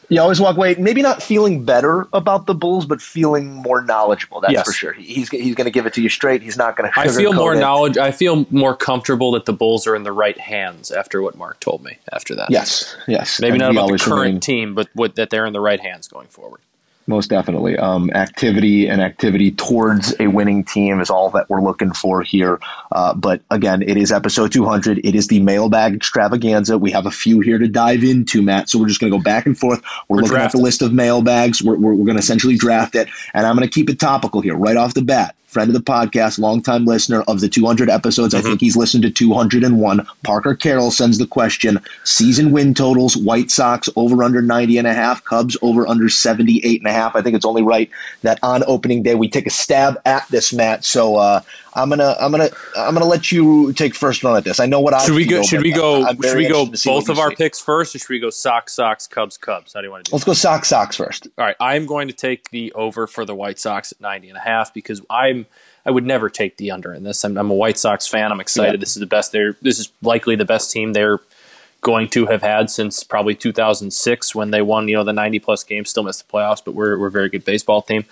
You always walk away, maybe not feeling better about the Bulls, but feeling more knowledgeable. That's yes. for sure. He's he's going to give it to you straight. He's not going to. I feel more it. knowledge. I feel more comfortable that the Bulls are in the right hands after what Mark told me. After that, yes, yes. Maybe and not about the current remain. team, but what, that they're in the right hands going forward most definitely. Um, activity and activity towards a winning team is all that we're looking for here. Uh, but again, it is episode 200. It is the mailbag extravaganza. We have a few here to dive into, Matt. So we're just going to go back and forth. We're, we're looking drafting. at the list of mailbags. We're, we're, we're going to essentially draft it. And I'm going to keep it topical here right off the bat friend of the podcast, longtime listener of the 200 episodes. Mm-hmm. I think he's listened to 201. Parker Carroll sends the question season win totals, White Sox over under 90 and a half, Cubs over under 78 and a half. I think it's only right that on opening day we take a stab at this, Matt. So uh, I'm gonna I'm gonna I'm gonna let you take first run at this. I know what I should we go. Should we go? I'm Should we go interested to see both of our picks first, or should we go Sox, Sox, Cubs, Cubs? How do you want to do? Let's go Sox Sox first. All right, I'm going to take the over for the White Sox at 90 and a half because I'm I would never take the under in this. I'm, I'm a White Sox fan. I'm excited. Yeah. This is the best. They're this is likely the best team they're going to have had since probably 2006 when they won you know the 90 plus games. Still missed the playoffs, but we're we're a very good baseball team.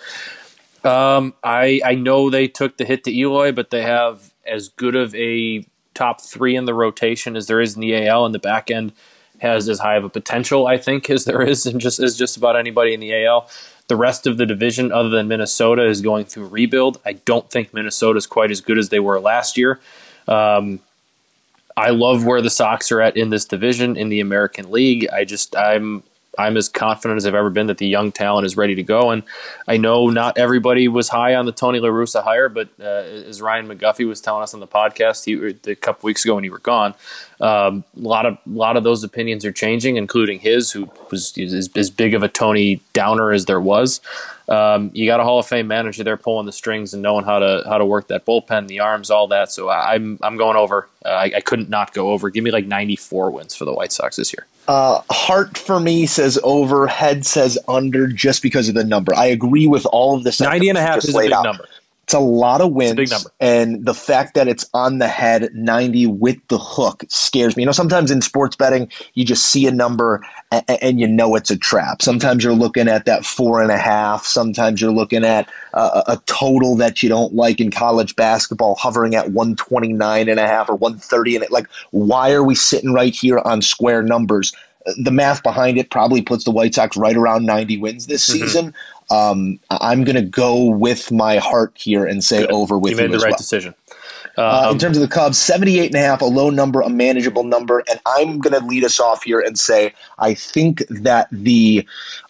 Um, I I know they took the hit to Eloy, but they have as good of a top three in the rotation as there is in the AL, and the back end has as high of a potential, I think, as there is in just as just about anybody in the AL. The rest of the division, other than Minnesota, is going through rebuild. I don't think Minnesota is quite as good as they were last year. Um, I love where the Sox are at in this division in the American League. I just I'm I'm as confident as I've ever been that the young talent is ready to go. And I know not everybody was high on the Tony La Russa hire, but uh, as Ryan McGuffey was telling us on the podcast he, a couple weeks ago when you were gone, um, a lot of a lot of those opinions are changing, including his, who was as, as big of a Tony Downer as there was. Um, you got a Hall of Fame manager there pulling the strings and knowing how to how to work that bullpen, the arms, all that. So I'm I'm going over. Uh, I, I couldn't not go over. Give me like 94 wins for the White Sox this year. Uh, heart for me says over, head says under, just because of the number. I agree with all of this. 90 and a half is a big out. number. It's a lot of wins. big number. And the fact that it's on the head, 90 with the hook, scares me. You know, sometimes in sports betting, you just see a number and, and you know it's a trap. Sometimes you're looking at that four and a half. Sometimes you're looking at uh, a total that you don't like in college basketball hovering at 129 and a half or 130. And it like, why are we sitting right here on square numbers? The math behind it probably puts the White Sox right around 90 wins this Mm-hmm. season. Um, I'm going to go with my heart here and say Good. over with you made the right well. decision. Uh, Um, in terms of the Cubs, 78 and a half, a low number, a manageable number. And I'm going to lead us off here and say I think that the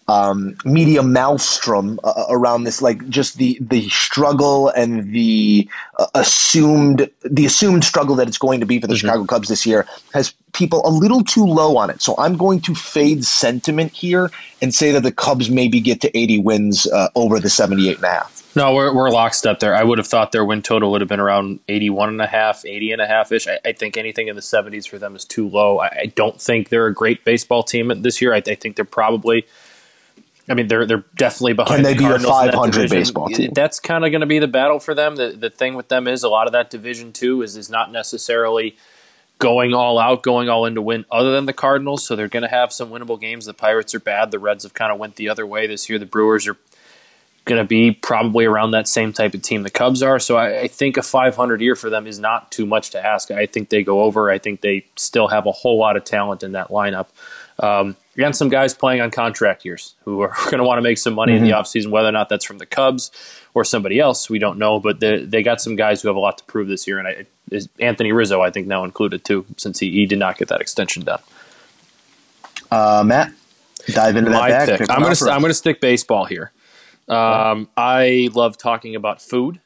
um, media maelstrom uh, around this, like just the the struggle and the uh, assumed the assumed struggle that it's going to be for the Chicago Cubs this year, has people a little too low on it. So I'm going to fade sentiment here and say that the Cubs maybe get to 80 wins uh, over the 78 and a half. No, we're, we're lockstep there. I would have thought their win total would have been around 81 and a half, 80 and a half ish. I, I think anything in the 70s for them is too low. I, I don't think they're a great baseball team this year. I, I think they're probably, I mean, they're they're definitely behind. Can they the be a Cardinals in that 500 division. baseball team? That's kind of going to be the battle for them. The the thing with them is a lot of that division too is is not necessarily going all out, going all in to win, other than the Cardinals. So they're going to have some winnable games. The Pirates are bad. The Reds have kind of went the other way this year. The Brewers are going to be probably around that same type of team the Cubs are. So I, I think a 500 year for them is not too much to ask. I think they go over. I think they still have a whole lot of talent in that lineup. Um, against some guys playing on contract years who are going to want to make some money in the offseason, whether or not that's from the Cubs or somebody else, we don't know. But they, they got some guys who have a lot to prove this year. And I, is Anthony Rizzo, I think, now included too, since he, he did not get that extension done. Uh, Matt, dive into that my bag. pick. I'm gonna out for us. I'm gonna stick baseball here. Um, I love talking about food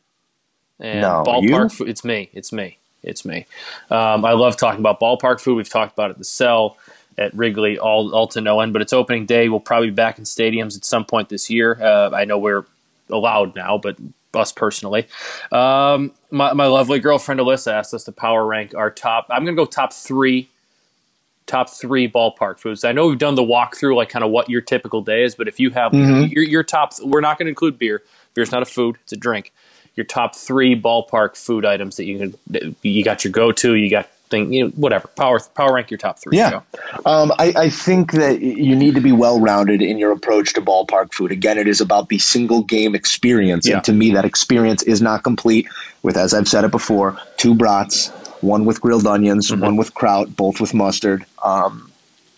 and No, ballpark food. It's me. It's me. It's me. Um, I love talking about ballpark food. We've talked about it the cell at Wrigley, all all to no end. But it's opening day. We'll probably be back in stadiums at some point this year. Uh, I know we're allowed now, but us personally. Um, my, my lovely girlfriend Alyssa asked us to power rank our top. I'm going to go top three top three ballpark foods. I know we've done the walkthrough, like kind of what your typical day is, but if you have your, your top, we're not going to include beer. Beer's not a food; it's a drink. Your top three ballpark food items that you can, you got your go to, you got thing, you know, whatever. Power power rank your top three. Yeah. Um, I, I think that you need to be well rounded in your approach to ballpark food. Again, it is about the single game experience. Yeah. And to me, that experience is not complete with, as I've said it before, two brats, one with grilled onions, Mm-hmm. one with kraut, both with mustard. Um,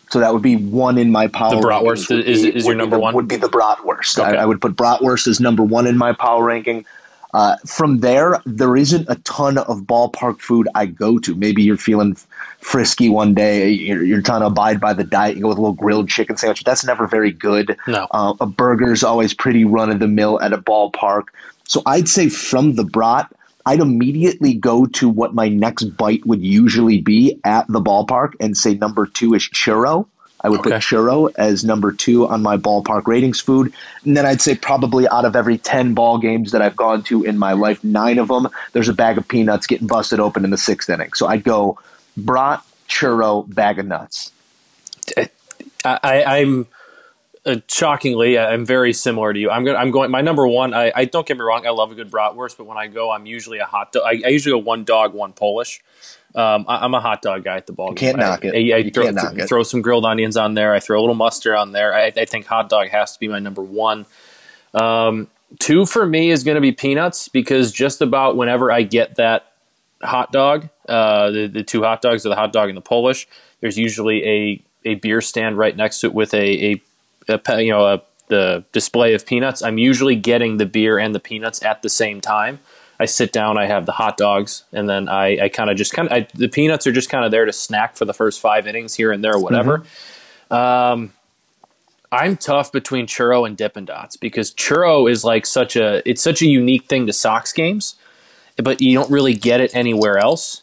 so that would be one in my power. The bratwurst is- be- is your number the- one? Would be the bratwurst. Okay. I, I would put bratwurst as number one in my power ranking. Uh, from there, there isn't a ton of ballpark food I go to. Maybe you're feeling frisky one day, you're, you're trying to abide by the diet, you go with a little grilled chicken sandwich. That's never very good. No. Uh, a burger's always pretty run of the mill at a ballpark. So I'd say from the brat, I'd immediately go to what my next bite would usually be at the ballpark and say number two is churro. I would Okay. put churro as number two on my ballpark ratings food. And then I'd say probably out of every 10 ball games that I've gone to in my life, nine of them, there's a bag of peanuts getting busted open in the sixth inning. So I'd go brat, churro, bag of nuts. I, I, I'm uh, shockingly, I'm very similar to you. I'm going. I'm going. My number one. I, I don't get me wrong. I love a good bratwurst, but when I go, I'm usually a hot dog. I, I usually go one dog, one Polish. Um, I, I'm a hot dog guy at the ball game. can't knock it. I, I You throw, can't knock it. throw some grilled onions on there. I throw a little mustard on there. I, I think hot dog has to be my number one. Um, two for me is going to be peanuts because just about whenever I get that hot dog, uh, the, the two hot dogs the hot dog and the Polish, there's usually a, a beer stand right next to it with a, a, a you know a, the display of peanuts. I'm usually getting the beer and the peanuts at the same time. I sit down, I have the hot dogs, and then I, I kind of just kind of the peanuts are just kind of there to snack for the first five innings here and there, whatever. Um, I'm tough between churro and Dippin' Dots because churro is like such a it's such a unique thing to Sox games, but you don't really get it anywhere else.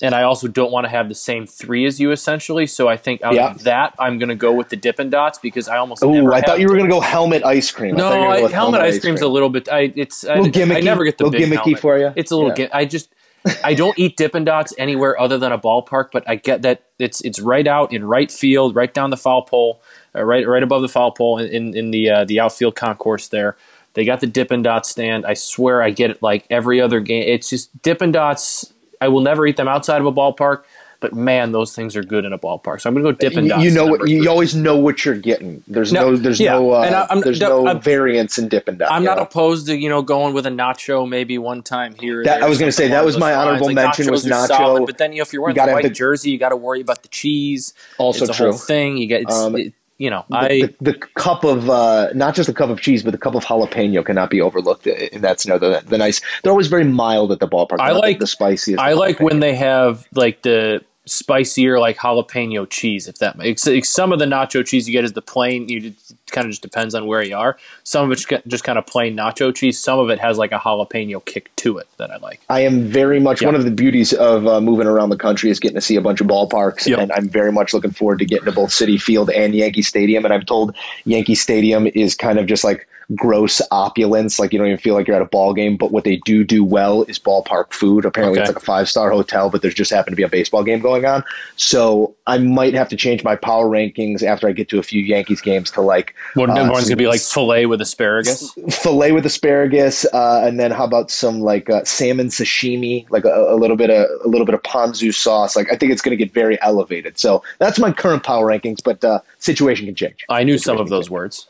And I also don't want to have the same three as you essentially, so I think out Yeah. of that I'm going to go with the Dippin' Dots because I almost Ooh, I thought you were going to go helmet ice cream. I thought you were no, gonna I, with helmet ice cream's a little bit. I it's I, Little gimmicky- I never get the little big gimmicky helmet. for you. It's a little. Yeah. Gi- I just I don't eat Dippin' Dots anywhere other than a ballpark, but I get that it's it's right out in right field, right down the foul pole, uh, right right above the foul pole in in, in the uh, the outfield concourse there. They got the Dippin' Dots stand. I swear I get it like every other game. It's just Dippin' Dots. I will never eat them outside of a ballpark. But man, those things are good in a ballpark. So I'm going to go Dippin' You, Dots. you know what? You always know what you're getting. There's No, no, there's yeah, no, uh, and I- I'm- there's no, I'm- variance in Dippin' Dots. I'm not know? opposed to you know going with a nacho maybe one time here. That- I was gonna say, that was my lines. honorable Like, mention was nacho. solid, but then you know, if you're wearing You the white the- jersey, you got to worry about the cheese. Also it's a true. whole thing. You get it's, Um, it- you know the, I the, the cup of uh, not just the cup of cheese, but the cup of jalapeno cannot be overlooked in that scenario. The, the nice, they're always very mild at the ballpark. I like the spiciest. I like jalapeno. when they have like the spicier like jalapeno cheese. If that makes some of the nacho cheese you get is the plain. You kind of just depends on where you are. Some of it's just kind of plain nacho cheese. Some of it has like a jalapeno kick to it that I like. I am very much one of the beauties of uh, moving around the country is getting to see a bunch of ballparks, Yep. and I'm very much looking forward to getting to both Citi Field and Yankee Stadium. And I'm told Yankee Stadium is kind of just like gross opulence, like you don't even feel like you're at a ball game. But what they do do well is ballpark food. Apparently, it's like a five star hotel, but there's just happened to be a baseball game going on. So I might have to change my power rankings after I get to a few Yankees games to like One, uh, one's gonna be like fillet with asparagus. filet with asparagus, uh, and then how about some like uh, salmon sashimi, like a, a little bit of a little bit of ponzu sauce. Like I think it's going to get very elevated. So that's my current power rankings, but uh, situation can change. I knew some of those words.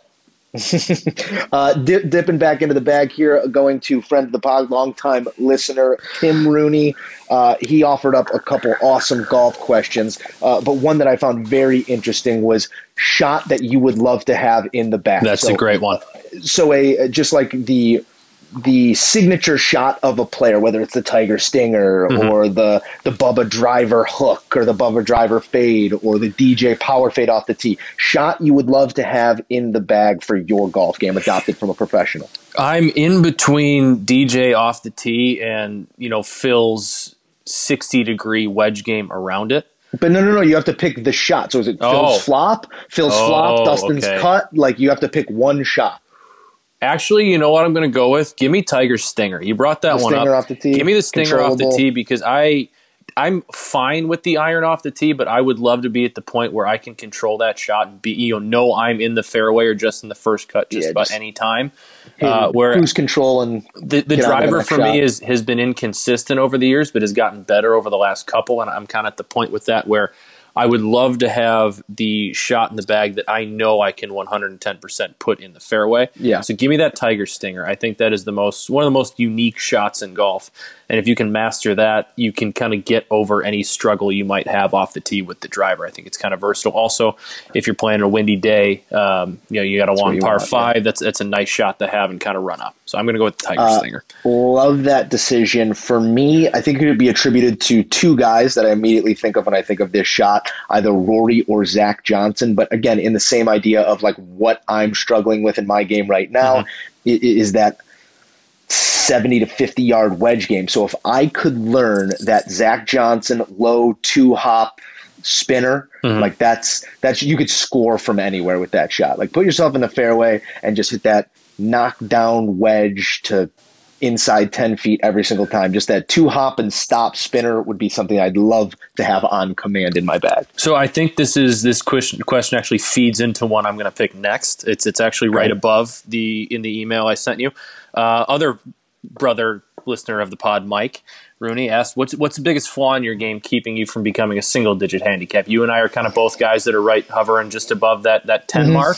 Uh, dip, dipping back into the bag here, going to friend of the pod, longtime listener Tim Rooney. Uh, he offered up a couple awesome golf questions, uh, but one that I found very interesting was shot that you would love to have in the bag. That's So- a great one. so a just like the the signature shot of a player, whether it's the Tiger Stinger Mm-hmm. or the the Bubba Driver hook or the Bubba Driver fade or the DJ power fade off the tee, shot you would love to have in the bag for your golf game, adopted from a professional. I'm in between DJ off the tee and you know Phil's 60 degree wedge game around it. But no, no, no. You have to pick the shot. So is it Oh. Phil's flop, Phil's Oh, flop, Dustin's okay. cut? Like you have to pick one shot. Actually, you know what I'm going to go with? Give me Tiger Stinger. You brought that The one stinger up. off the tee, Give me the Stinger off the tee because I I'm fine with the iron off the tee, but I would love to be at the point where I can control that shot and be you know know I'm in the fairway or just in the first cut just Yeah, about just- any time. Uh, where Cruise control and the, the get on to the driver next for me is has been inconsistent over the years, but has gotten better over the last couple, and I'm kind of at the point with that where I would love to have the shot in the bag that I know I can 110% put in the fairway. Yeah. So give me that Tiger Stinger. I think that is the most one of the most unique shots in golf, and if you can master that, you can kind of get over any struggle you might have off the tee with the driver. I think it's kind of versatile. Also, if you're playing a windy day, um, you know you got a what long par want, yeah. five. That's that's a nice shot to have and kind of run up. So I'm going to go with the Tiger Uh. Love that decision. For me, I think it would be attributed to two guys that I immediately think of when I think of this shot, either Rory or Zach Johnson. But again, in the same idea of like what I'm struggling with in my game right now Mm-hmm. is that 70 to 50 yard wedge game. So if I could learn that Zach Johnson low two hop spinner, Mhm. like that's that's you could score from anywhere with that shot. Like put yourself in the fairway and just hit that knock down wedge to inside 10 feet every single time. Just that two hop and stop spinner would be something I'd love to have on command in my bag. So I think this is this question question actually feeds into one I'm going to pick next. It's it's actually right Right. above the in the email I sent you. Uh, other brother listener of the pod, Mike Rooney asked, "What's what's the biggest flaw in your game keeping you from becoming a single digit handicap?" You and I are kind of both guys that are right hovering just above that that 10 Mhm. mark.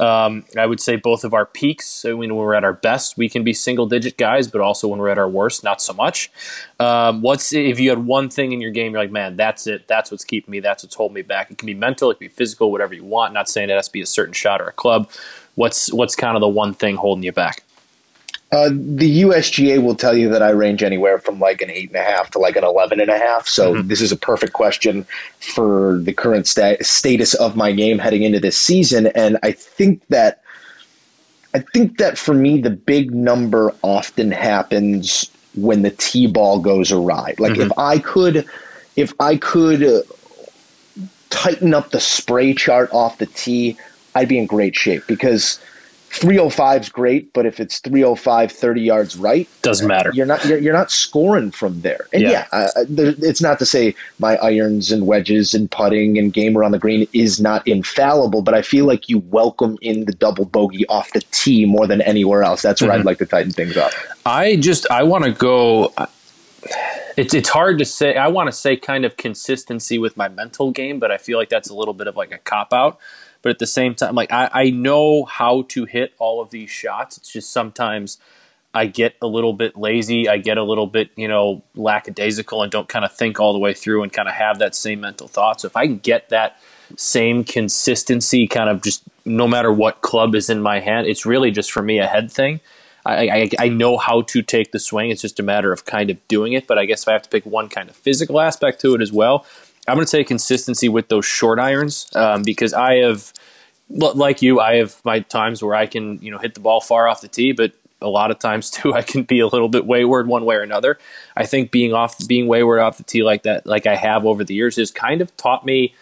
Um, I would say both of our peaks. I mean when we're at our best, we can be single digit guys, but also when we're at our worst, not so much. Um, what's if you had one thing in your game, you're like, man, that's it. That's what's keeping me. That's what's holding me back. It can be mental, it can be physical, whatever you want. Not saying it has to be a certain shot or a club. What's what's kind of the one thing holding you back? Uh, the USGA will tell you that I range anywhere from like an eight and a half to like an eleven and a half. So Mhm. this is a perfect question for the current sta- status of my game heading into this season. And I think that I think that for me, the big number often happens when the T ball goes awry. Like if I could, if I could uh, tighten up the spray chart off the tee, I'd be in great shape because 305 is great, but if it's 305 30 yards right, Doesn't matter. You're not you're, you're not scoring from there. And Yeah. yeah, uh, it's not to say my irons and wedges and putting and game around the green is not infallible, but I feel like you welcome in the double bogey off the tee more than anywhere else. That's where Mhm. I'd like to tighten things up. I just I want to go. It's it's hard to say. I want to say kind of consistency with my mental game, but I feel like that's a little bit of like a cop out. But at the same time, like I, I know how to hit all of these shots. It's just sometimes I get a little bit lazy. I get a little bit you know lackadaisical and don't kind of think all the way through and kind of have that same mental thought. So if I can get that same consistency, kind of just no matter what club is in my hand, it's really just for me a head thing. I, I, I know how to take the swing. It's just a matter of kind of doing it. But I guess if I have to pick one kind of physical aspect to it as well, I'm going to say consistency with those short irons um, because I have, like you, I have my times where I can you know hit the ball far off the tee, but a lot of times too I can be a little bit wayward one way or another. I think being off, being wayward off the tee like that, like I have over the years, has kind of taught me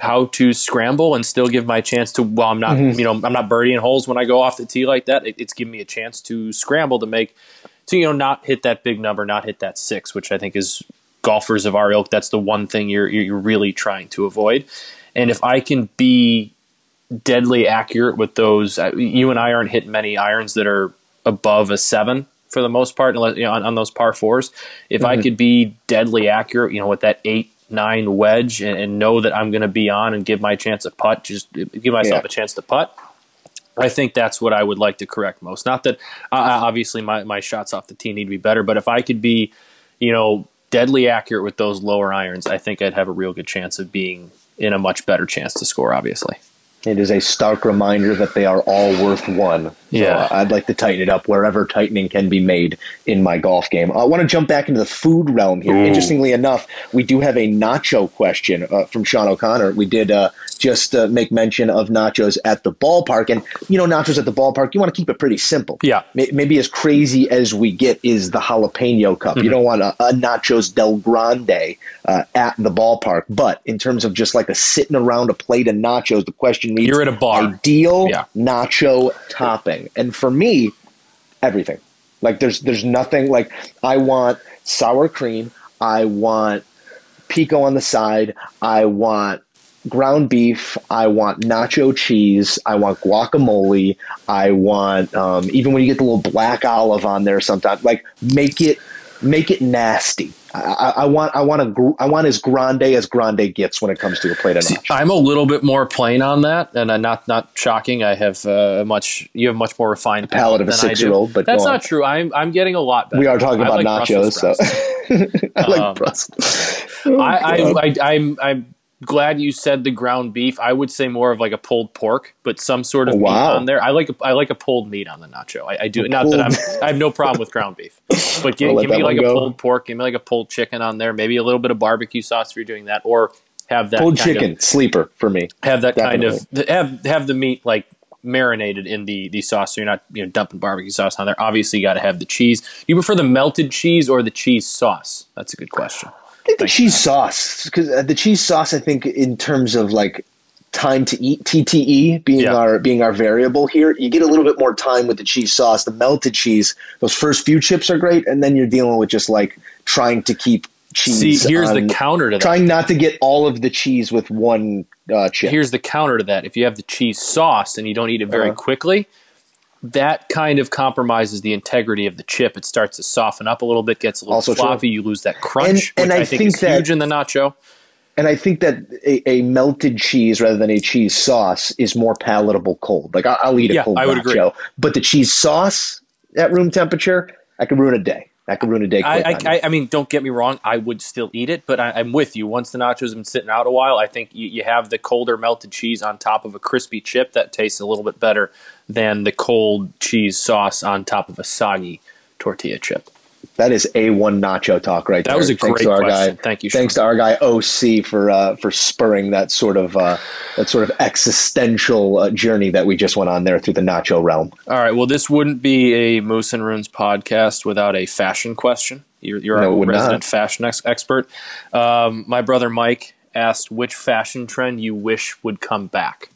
how to scramble and still give my chance to well i'm not Mhm. you know i'm not birdieing holes when i go off the tee like that it, it's giving me a chance to scramble to make to you know not hit that big number not hit that six which i think is golfers of our ilk that's the one thing you're you're really trying to avoid and if i can be deadly accurate with those uh, you and i aren't hitting many irons that are above a seven for the most part unless, you know, on, on those par fours if i Mhm. could be deadly accurate you know with that eight nine wedge and, and know that I'm going to be on and give my chance a putt, just give myself Yeah. a chance to putt. I think that's what I would like to correct most. Not that uh, obviously my, my shots off the tee need to be better, but if I could be, you know, deadly accurate with those lower irons, I think I'd have a real good chance of being in a much better chance to score. Obviously, It is a stark reminder that they are all worth one. So Yeah. uh, I'd like to tighten it up wherever tightening can be made in my golf game. I want to jump back into the food realm here. Ooh. Interestingly enough, we do have a nacho question uh, from Sean O'Connor. We did uh, just uh, make mention of nachos at the ballpark. And, you know, nachos at the ballpark, you want to keep it pretty simple. Yeah. May- Maybe as crazy as we get is the jalapeno cup. Mm-hmm. You don't want a, a nachos del grande uh, at the ballpark. But in terms of just like a sitting around a plate of nachos, the question reads You're at a bar. ideal Yeah. nacho topping. And for me, everything. Like there's there's nothing like I want sour cream, I want pico on the side, I want ground beef, I want nacho cheese, I want guacamole, I want um, even when you get the little black olive on there sometimes like make it make it nasty. I, I, want I want a I want as grande as grande gets when it comes to a plate of nachos. I'm a little bit more plain on that, and uh, not not shocking. I have uh, much. You have much more refined palate of a than six-year-old, but that's not true. I'm I'm getting a lot better. We are talking I about like nachos, so. I like Um, Brussels. I, I, I, I'm I'm glad you said the ground beef. I would say more of like a pulled pork, but some sort of Oh, wow. meat on there. I like a, I like a pulled meat on the nacho. I, I do. Not that I'm I have no problem with ground beef, but give, give me like one a pulled pork. Give me like a pulled chicken on there. Maybe a little bit of barbecue sauce if you're doing that, or have that Pulled kind of- chicken sleeper for me. have that kind of have have the meat like marinated in the the sauce so you're not you know dumping barbecue sauce on there obviously you got to have the cheese do you prefer the melted cheese or the cheese sauce that's a good question think the cheese sauce because uh, the cheese sauce. I think in terms of like time to eat TTE being Yeah. our being our variable here, you get a little bit more time with the cheese sauce. The melted cheese, those first few chips are great, and then you're dealing with just like trying to keep cheese. See, here's the counter to that. Trying not to get all of the cheese with one uh, chip. Here's the counter to that. If you have the cheese sauce and you don't eat it very Uh-huh. quickly, that kind of compromises the integrity of the chip. It starts to soften up a little bit, gets a little Also true. floppy. You lose that crunch, And- and which I, I think, think is that- huge in the nacho. And I think that a, a melted cheese rather than a cheese sauce is more palatable cold. Like I, I'll eat a Yeah, cold I would nacho, agree. but the cheese sauce at room temperature, I could ruin a day. I could ruin a day. I, quick on you. I, I, I mean, don't get me wrong. I would still eat it, but I, I'm with you. Once the nachos have been sitting out a while, I think you, you have the colder melted cheese on top of a crispy chip that tastes a little bit better than the cold cheese sauce on top of a soggy tortilla chip. That is a one nacho talk right That there. was a Thanks great to our question. Guy, Thank you, Thanks to our guy OC for uh, for spurring that sort of uh, that sort of existential uh, journey that we just went on there through the nacho realm. All right. Well, this wouldn't be a Moose and Runes podcast without a fashion question. You're, you're No, our resident not. fashion ex- expert. Um, my brother Mike asked which fashion trend you wish would come back.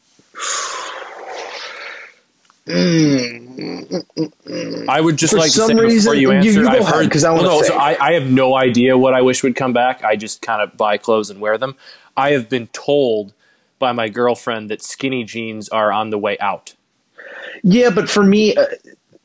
I would just For like to some say reason- you you- answer, you go I've heard 'cause I wanna no, say. so I, I have no idea what I wish would come back. I just kind of buy clothes and wear them. I have been told by my girlfriend that skinny jeans are on the way out. Yeah, but for me, uh,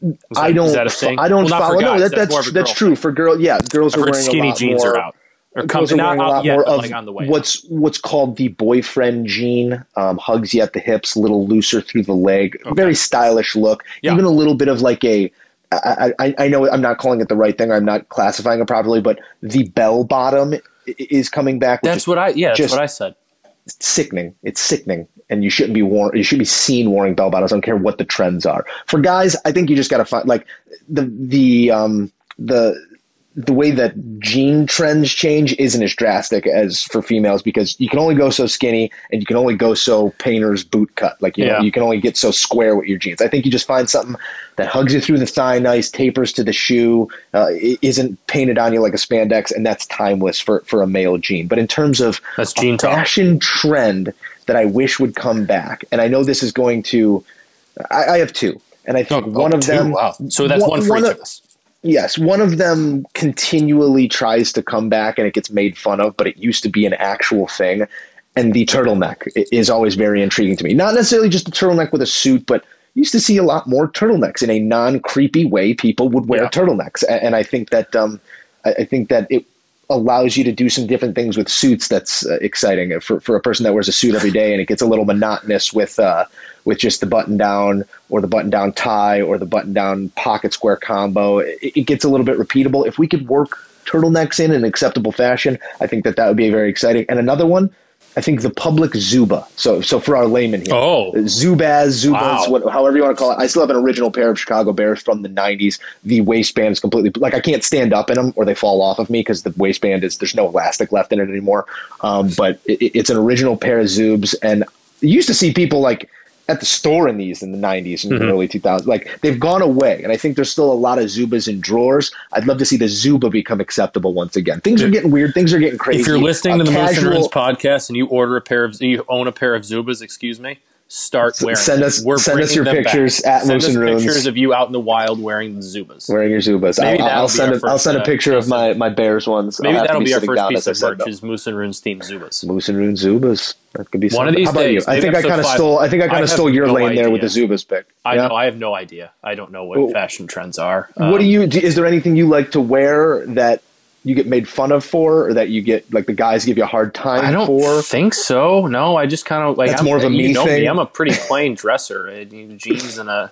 Is I don't. Is that a thing? I don't Well, follow. No, that, that's of that's, true for girl. Yeah, girls I've are wearing skinny jeans more, are out. Or girls come, are not wearing a out lot yet, but of like on the way. out. what's what's called the boyfriend jean. Um, hugs you at the hips, a little looser through the leg. Very stylish look. Yeah. Even a little bit of like a. I, I, I know I'm not calling it the right thing. I'm not classifying it properly, but the bell bottom is coming back. That's what I yeah. That's what I said. sickening. It's sickening, and you shouldn't be worn. You should be seen wearing bell bottoms. I don't care what the trends are. For guys, I think you just got to find like the the um the the way that jean trends change isn't as drastic as for females because you can only go so skinny and you can only go so painter's boot cut. Like you Yeah. know, you can only get so square with your jeans. I think you just find something that hugs you through the thigh, nice tapers to the shoe, uh, isn't painted on you like a spandex, and that's timeless for for a male jean. But in terms of That's talk. fashion trend that I wish would come back, and I know this is going to. I, I have two, and I think Oh, one oh, of two? them. Wow. So that's one, for each of us. Yes, one of them continually tries to come back and it gets made fun of, but it used to be an actual thing. And the turtleneck is always very intriguing to me. Not necessarily just a turtleneck with a suit, but used to see a lot more turtlenecks in a non-creepy way. People would wear Yeah. turtlenecks, and I think that um, I I think that it allows you to do some different things with suits. That's uh, exciting for for a person that wears a suit every day, and it gets a little monotonous with uh, with just the button down or the button down tie or the button down pocket square combo. It, it gets a little bit repeatable. If we could work turtlenecks in an acceptable fashion, I think that that would be very exciting. And another one. I think the public Zuba. So, so for our layman here, Oh. Zubaz, Zubas, Wow. what, however you want to call it. I still have an original pair of Chicago Bears from the '90s. The waistband is completely like I can't stand up in them or they fall off of me because the waistband is there's no elastic left in it anymore. Um, but it, it's an original pair of Zubs, and you used to see people like at the store in these in the '90s and Mm-hmm. the early 2000s. Like they've gone away, and I think there's still a lot of Zubaz in drawers. I'd love to see the Zuba become acceptable once again. Things are getting weird. Things are getting crazy. If you're listening A to the Moose and casual- Runes podcast and you order a pair of you own a pair of Zubaz, excuse me, start wearing. send us- We're send us your pictures back. at send Moose and Runes. pictures of you out in the wild wearing the Zubaz. wearing your Zubaz. Maybe I'll, I'll be send a, I'll send a uh, picture of my, my Bears ones. Maybe I'll have to that'll be our first piece of merch is Moose and Runes themed Zubaz. Moose and Runes Zubaz. That could be One something. of these How about days, you? I think I kind of stole. I think I kind of stole your no lane there with the. Zubaz pick. I Yeah? know. I have no idea. I don't know what Well, fashion trends are. What Um, do you? Do, is there anything you like to wear that you get made fun of for, or that you get like the guys give you a hard time for I don't for? think so. No, I just kind of like. That's I'm, more of a you me know thing. Me, I'm a pretty plain dresser. Uh, jeans and a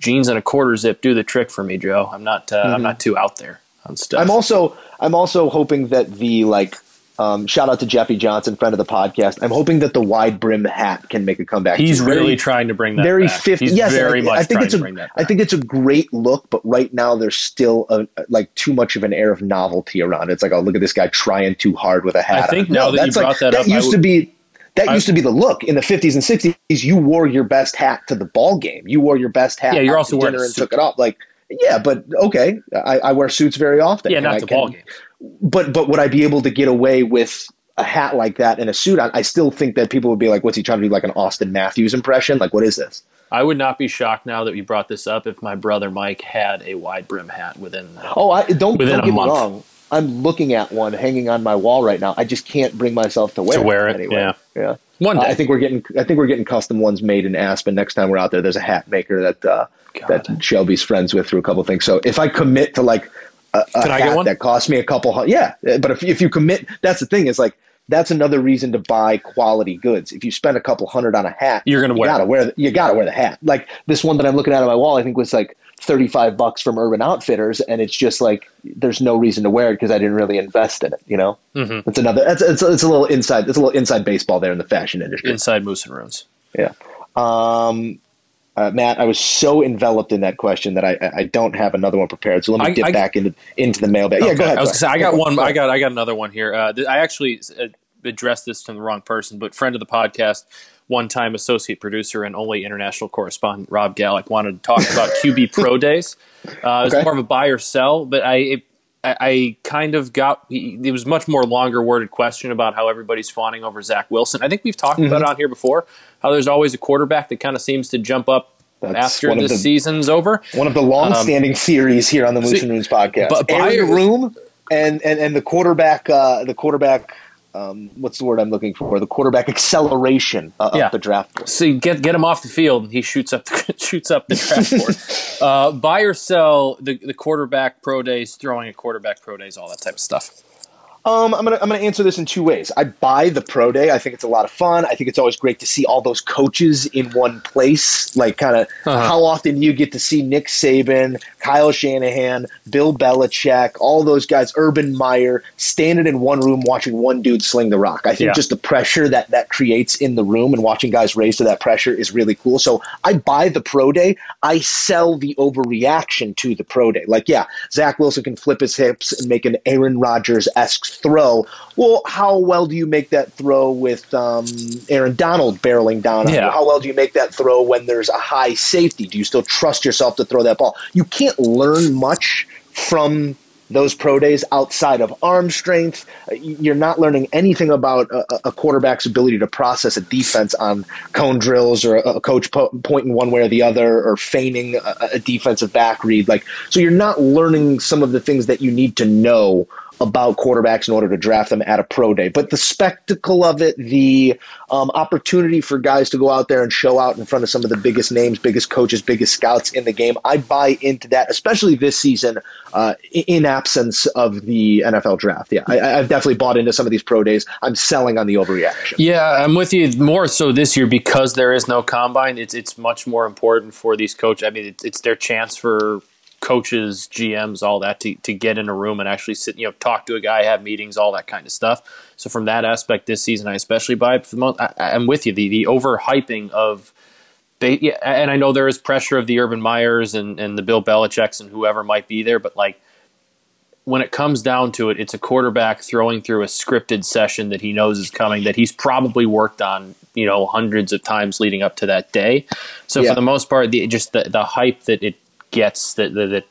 jeans and a quarter zip do the trick for me, Joe. I'm not. Uh, I'm not too out there on stuff. Mm-hmm. I'm also I'm also hoping that the like um, shout out to Jeffy Johnson, friend of the podcast. I'm hoping that the wide brim hat can make a comeback. He's really trying to bring that. very back. 50 He's yes very I, much I think trying it's to a bring that. I think it's a great look but right now there's still a, like too much of an air of novelty around it. it's like oh look at this guy trying too hard with a hat I think on. now No, that you that's like, brought that up, I used to would- be that used to be the look in the 50s and 60s you wore your best hat to the ball game you wore your best hat Yeah, you're also to wearing dinner and took it off like Yeah, but okay, I, I wear suits very often. Yeah, not to can- ball games. But but would I be able to get away with a hat like that and a suit on? I still think that people would be like, "What's he trying to do? Like an Auston Matthews impression? Like what is this?" I would not be shocked now that we brought this up if my brother Mike had a wide brim hat within. Oh, I don't, Within don't get me wrong. I'm looking at one hanging on my wall right now. I just can't bring myself to wear To wear it, Anyway. yeah. yeah. One Uh, day. I think we're getting. I think we're getting custom ones made in Aspen. Next time we're out there, there's a hat maker that uh, that Shelby's friends with through a couple things. So if I commit to like a, a Can I get one? that costs me a couple, hun- yeah. But if if you commit, that's the thing is like that's another reason to buy quality goods. If you spend a couple hundred on a hat, You're gonna you wear gotta it. wear the, you gotta wear the hat. Like this one that I'm looking at on my wall, I think was like 35 bucks from Urban Outfitters, and it's just like there's no reason to wear it because I didn't really invest in it. You know, Mhm. it's another. It's, it's it's a little inside. It's a little inside baseball there in the fashion industry. Inside Moose and Runes. Yeah. Um, uh, Matt, I was so enveloped in that question that I, I don't have another one prepared. So let me I- dip I- back into into the mailbag. Yeah, go ahead. I was say I got Go one. I got I got another one here. Uh, th- I actually uh, addressed this to the wrong person, but friend of the podcast, one time associate producer and only international correspondent Rob Gallick wanted to talk about QB Pro Days. Uh, It's Okay. more of a buy or sell, but I. It, I I kind of got it was much more longer worded question about how everybody's fawning over Zach Wilson. I think we've talked about Mm-hmm. it on here before. How there's always a quarterback that kind of seems to jump up That's after the, the- season's over. One of the long-standing theories here on the Moose Um, and Runes podcast. but Aaron Room and, and and the quarterback. Uh, the quarterback. Um, what's the word I'm looking for? The quarterback acceleration uh, Yeah. of the draft. board. So you get get him off the field, and he shoots up the, shoots up the draft board. uh, buy or sell the the quarterback pro days, throwing a quarterback pro days, all that type of stuff. Um, I'm gonna I'm gonna answer this in two ways. I buy the pro day. I think it's a lot of fun. I think it's always great to see all those coaches in one place. Like, kind of Uh-huh. how often do you get to see Nick Saban, Kyle Shanahan, Bill Belichick, all those guys, Urban Meyer, standing in one room watching one dude sling the rock. I think Yeah. just the pressure that that creates in the room and watching guys raise to that pressure is really cool. So I buy the pro day. I sell the overreaction to the pro day. Like, yeah, Zach Wilson can flip his hips and make an Aaron Rodgers esque throw. Well, how well do you make that throw with um, Aaron Donald barreling down Yeah. How well do you make that throw when there's a high safety? Do you still trust yourself to throw that ball? You can't learn much from those pro days outside of arm strength. Uh, You're not learning anything about a, a quarterback's ability to process a defense on cone drills or a, a coach po- pointing one way or the other or feigning a, a defensive back read. Like, so you're not learning some of the things that you need to know about quarterbacks in order to draft them at a pro day. But the spectacle of it, the um, opportunity for guys to go out there and show out in front of some of the biggest names, biggest coaches, biggest scouts in the game, I buy into that, especially this season uh, in absence of the NFL draft. Yeah, I, I've definitely bought into some of these pro days. I'm selling on the overreaction. Yeah, I'm with you more so this year because there is no combine. It's it's much more important for these coaches. I mean, it's, it's their chance for coaches, GMs, all that to, to get in a room and actually sit, you know, talk to a guy, have meetings, all that kind of stuff. So from that aspect, this season, I especially buy it for the most. I, I'm with you. The the overhyping of. They, yeah, and I know there is pressure of the Urban Meyers and, and the Bill Belichick's and whoever might be there, but like when it comes down to it, it's a quarterback throwing through a scripted session that he knows is coming, that he's probably worked on, you know, hundreds of times leading up to that day. So Yeah. for the most part, the, just the, the hype that it gets, that, that, that,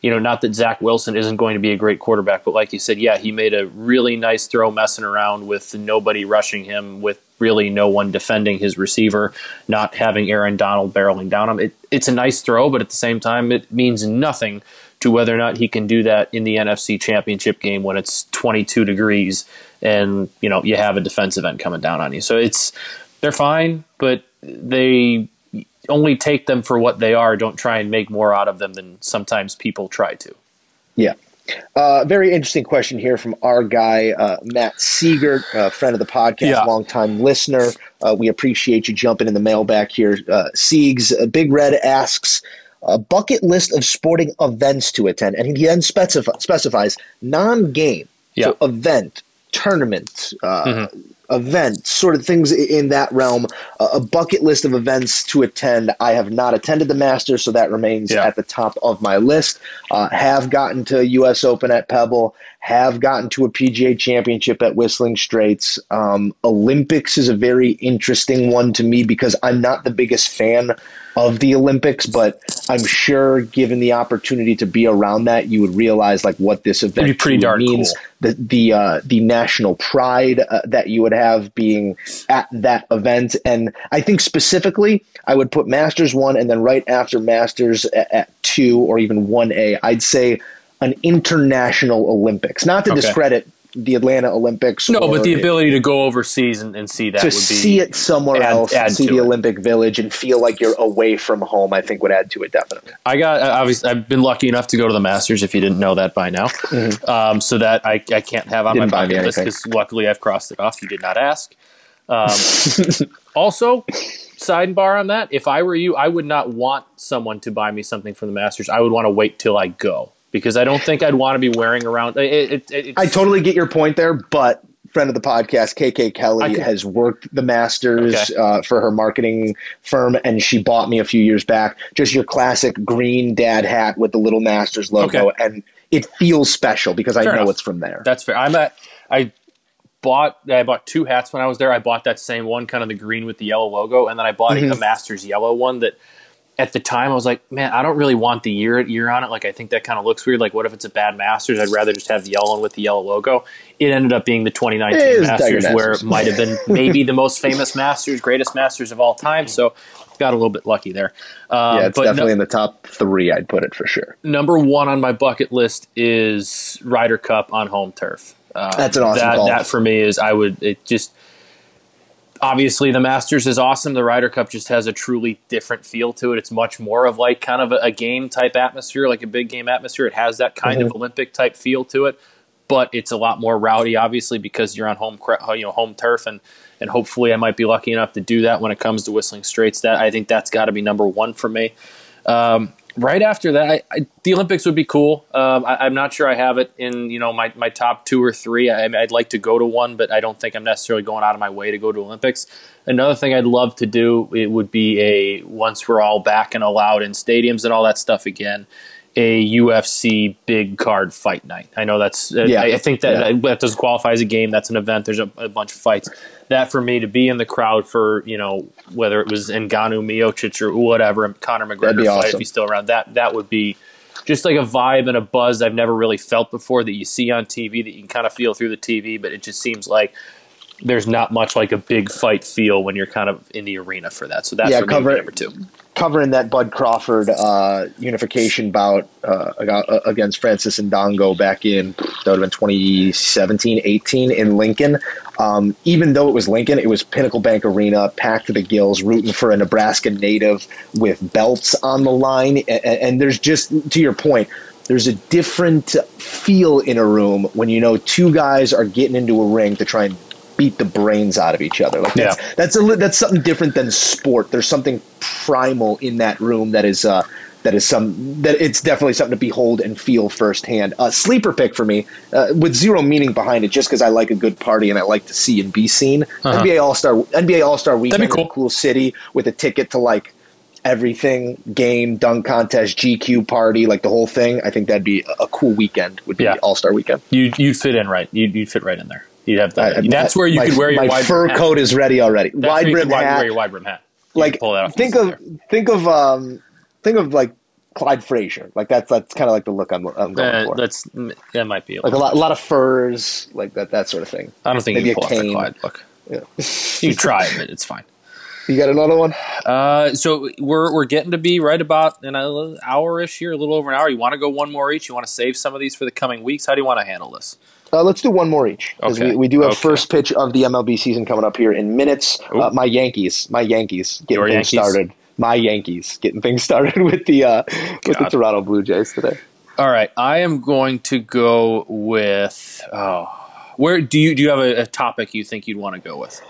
you know, not that Zach Wilson isn't going to be a great quarterback, but like you said, yeah, he made a really nice throw messing around with nobody rushing him, with really no one defending his receiver, not having Aaron Donald barreling down him. It, it's a nice throw, but at the same time, it means nothing to whether or not he can do that in the NFC Championship game when it's 22 degrees and you know you have a defensive end coming down on you. So it's they're fine, but they only take them for what they are. Don't try and make more out of them than sometimes people try to. Yeah. Uh, very interesting question here from our guy, uh, Matt Seeger, uh, friend of the podcast, Yeah. longtime listener. Uh, we appreciate you jumping in the mail back here. Uh, Siegs, uh, Big Red asks, a bucket list of sporting events to attend. And he then specif- specifies non game, Yeah. so event, tournament, uh, event, sort of things in that realm. A bucket list of events to attend. I have not attended the Masters, so that remains Yeah. at the top of my list. Uh, have gotten to U.S. Open at Pebble. Have gotten to a PGA Championship at Whistling Straits. Um, Olympics is a very interesting one to me because I'm not the biggest fan of the Olympics, but I'm sure given the opportunity to be around that, you would realize like what this event It'd be pretty darn means. cool. The the uh, the national pride uh, that you would have being at that event, and I think specifically, I would put Masters one, and then right after Masters at, at two or even one A, I'd say an international Olympics. Not to Okay. discredit the Atlanta Olympics. No, but the ability to go overseas and, and see that to would be see it somewhere add- else, add see the it. Olympic Village, and feel like you're away from home, I think would add to it definitely. I got obviously I've been lucky enough to go to the Masters. If you didn't know that by now, um, so that I, I can't have on Mm-hmm. Didn't my bucket list because luckily I've crossed it off. You did not ask. Um, also, sidebar on that: if I were you, I would not want someone to buy me something from the Masters. I would want to wait till I go because I don't think I'd want to be wearing around. It, it, I totally get your point there, but friend of the podcast, KK Kelly, can- has worked the Masters Okay. uh, for her marketing firm, and she bought me a few years back just your classic green dad hat with the little Masters logo, Okay. and it feels special because I know enough. it's from there. That's fair. I'm at. I bought. I bought two hats when I was there. I bought that same one, kind of the green with the yellow logo, and then I bought Mm-hmm. a Masters yellow one that. At the time, I was like, "Man, I don't really want the year year on it. Like, I think that kind of looks weird. Like, what if it's a bad Masters? I'd rather just have the yellow one with the yellow logo." It ended up being the 2019 It is Tiger Masters, where it might have been maybe the most famous Masters, greatest Masters of all time. So, got a little bit lucky there. Um, yeah, it's but no- definitely in the top three. I'd put it for sure. number one on my bucket list is Ryder Cup on home turf. Uh, That's an awesome that, call. That for me is I would it just obviously the Masters is awesome. The Ryder Cup just has a truly different feel to it. It's much more of like kind of a, a game type atmosphere, like a big game atmosphere. It has that kind Mm-hmm. of Olympic type feel to it, but it's a lot more rowdy, obviously, because you're on home you know home turf and. And hopefully, I might be lucky enough to do that when it comes to Whistling Straits. That I think that's got to be number one for me. Um, right after that, I, I, the Olympics would be cool. Um, I, I'm not sure I have it in you know my, my top two or three. I, I'd like to go to one, but I don't think I'm necessarily going out of my way to go to Olympics. Another thing I'd love to do it would be a once we're all back and allowed in stadiums and all that stuff again. A UFC big card fight night. I know that's. uh, Yeah. I, I think that Yeah. that doesn't qualify as a game. That's an event. There's a, a bunch of fights. That for me to be in the crowd for you know whether it was Ngannou, Miocic, or whatever, and Conor McGregor fight if he's still around. That that would be just like a vibe and a buzz I've never really felt before that you see on TV that you can kind of feel through the TV, but it just seems like there's not much like a big fight feel when you're kind of in the arena for that. So that's Yeah, for cover number two. Covering that Bud Crawford uh, unification bout uh, uh, against Francis Indongo back in that would have been 2017, 18 in Lincoln. Um, even though it was Lincoln, it was Pinnacle Bank Arena, packed to the gills, rooting for a Nebraska native with belts on the line. And, and there's just to your point. There's a different feel in a room when you know two guys are getting into a ring to try and beat the brains out of each other. Like that's Yeah. that's a that's something different than sport. There's something primal in that room that is uh, that is some that it's definitely something to behold and feel firsthand. Uh, sleeper pick for me uh, with zero meaning behind it, just because I like a good party and I like to see and be seen. NBA All Star NBA All Star Weekend, Uh-huh. That'd be in a cool. cool city with a ticket to like everything game dunk contest gq party like the whole thing i think that'd be a- a cool weekend would be Yeah. all-star weekend You you'd fit in right. You'd, you'd fit right in there. You'd have that. I- that's where you my, could wear your my wide fur brim hat. coat is ready already That's where wide you brim could hat wear your wide brim hat. You like pull that off. think of there. think of um think of like Clyde Frazier. Like that's that's kind of like the look I'm, I'm going Uh, for. that's that might be a like a lot, a lot of furs, like that that sort of thing. I don't think maybe you can a pull off the. Clyde look. Yeah. You can try it, but it's fine. You got another one? Uh, so we're we're getting to be right about an hour ish here, a little over an hour. You want to go one more each? You want to save some of these for the coming weeks? How do you want to handle this? Uh, let's do one more each because Okay. we, we do have Okay. first pitch of the MLB season coming up here in minutes. Uh, my Yankees, my Yankees getting Your things Yankees? started. My Yankees getting things started with the uh, with the Toronto Blue Jays today. All right, I am going to go with. Oh, where do you do you have a, a topic you think you'd want to go with?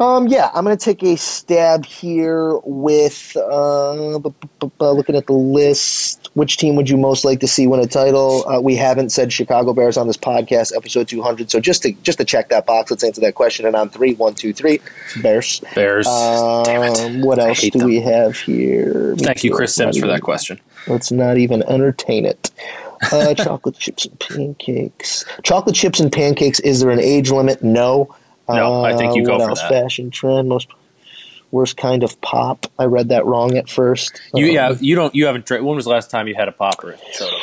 Um, yeah, I'm going to take a stab here with uh, bu- bu- bu- bu- looking at the list. Which team would you most like to see win a title? Uh, we haven't said Chicago Bears on this podcast, episode 200. So just to just to check that box, let's answer that question. And on three, one, two, three, Bears. Bears. Damn it. Um, what else do them. we have here? Thank you, Chris Sims, for that question. Let's not even entertain it. Uh, chocolate chips and pancakes. Chocolate chips and pancakes. Is there an age limit? No. No, I think you Uh, go for else? that. Fashion trend. Most. worst kind of pop. I read that wrong at first. You Um, yeah, you don't you haven't drank. When was the last time you had a popper at soda?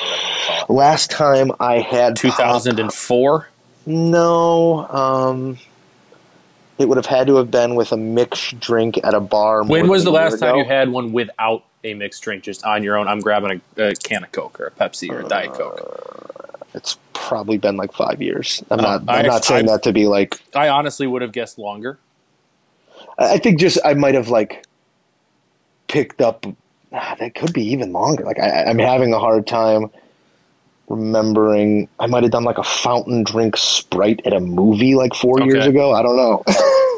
Last time I had Two thousand and four. No, um, it would have had to have been with a mixed drink at a bar. When was the last time ago. you had one without a mixed drink, just on your own? I'm grabbing a, a can of Coke or a Pepsi or a Diet Coke. It's probably been like five years. I'm Uh, not. I I'm not saying I- that to be like. I honestly would have guessed longer. I think just I might have like picked up. ah, That could be even longer. Like I, I'm having a hard time remembering. I might have done like a fountain drink Sprite at a movie like four years ago. I don't know.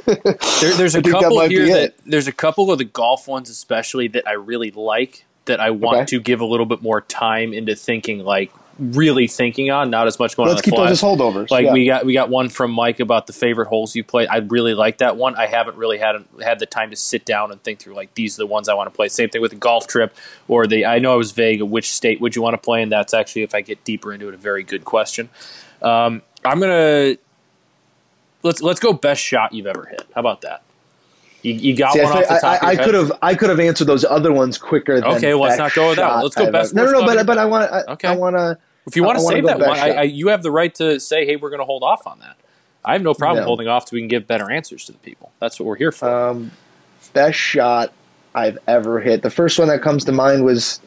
There, there's a think that couple here that it. there's a couple of the golf ones especially that I really like that I want Okay. to give a little bit more time into thinking like really thinking on, not as much going Let's on keep fly. those as holdovers. Like yeah. we got we got one from Mike about the favorite holes you play. I really like that one. I haven't really had had the time to sit down and think through like these are the ones I want to play. Same thing with the golf trip or the I know I was vague of which state would you want to play and that's actually if I get deeper into it a very good question. Um, I'm gonna let's let's go best shot you've ever hit. How about that? You, you got See, I, one off the top. I, I could have I could have answered those other ones quicker. Than Okay, well, let's not go with that one. Let's go I've best ever- No, no, no. But but I want I, Okay. I want to. If you want to save that one, I. I, you have the right to say, "Hey, we're going to hold off on that." I have no problem No. holding off so we can give better answers to the people. That's what we're here for. Um, best shot I've ever hit. The first one that comes to mind was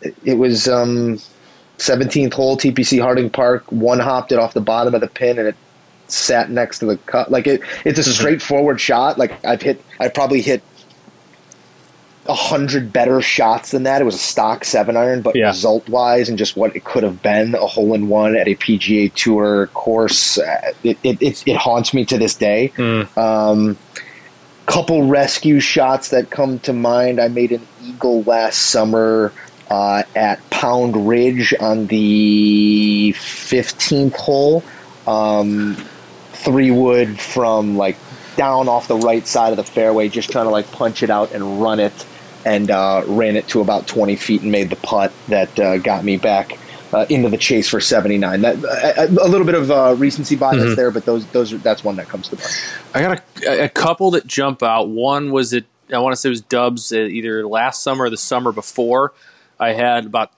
it- it was um, 17th hole TPC Harding Park. One hopped it off the bottom of the pin and it sat next to the cut. Like it, it's a Mm-hmm. straightforward shot. Like I've hit, I probably hit a hundred better shots than that. It was a stock seven iron, but Yeah. result wise and just what it could have been a hole in one at a PGA Tour course, uh, it, it, it, it haunts me to this day. Mm. Um, couple rescue shots that come to mind. I made an eagle last summer uh, at Pound Ridge on the 15th hole. Um, three wood from like down off the right side of the fairway, just trying to like punch it out and run it, and uh, ran it to about 20 feet and made the putt that uh, got me back. Uh, into the chase for 79. That a, a little bit of uh, recency bias Mhm. there, but those those are, that's one that comes to mind. I got a, a couple that jump out. One was it. I want to say it was Dubs uh, either last summer or the summer before. I had about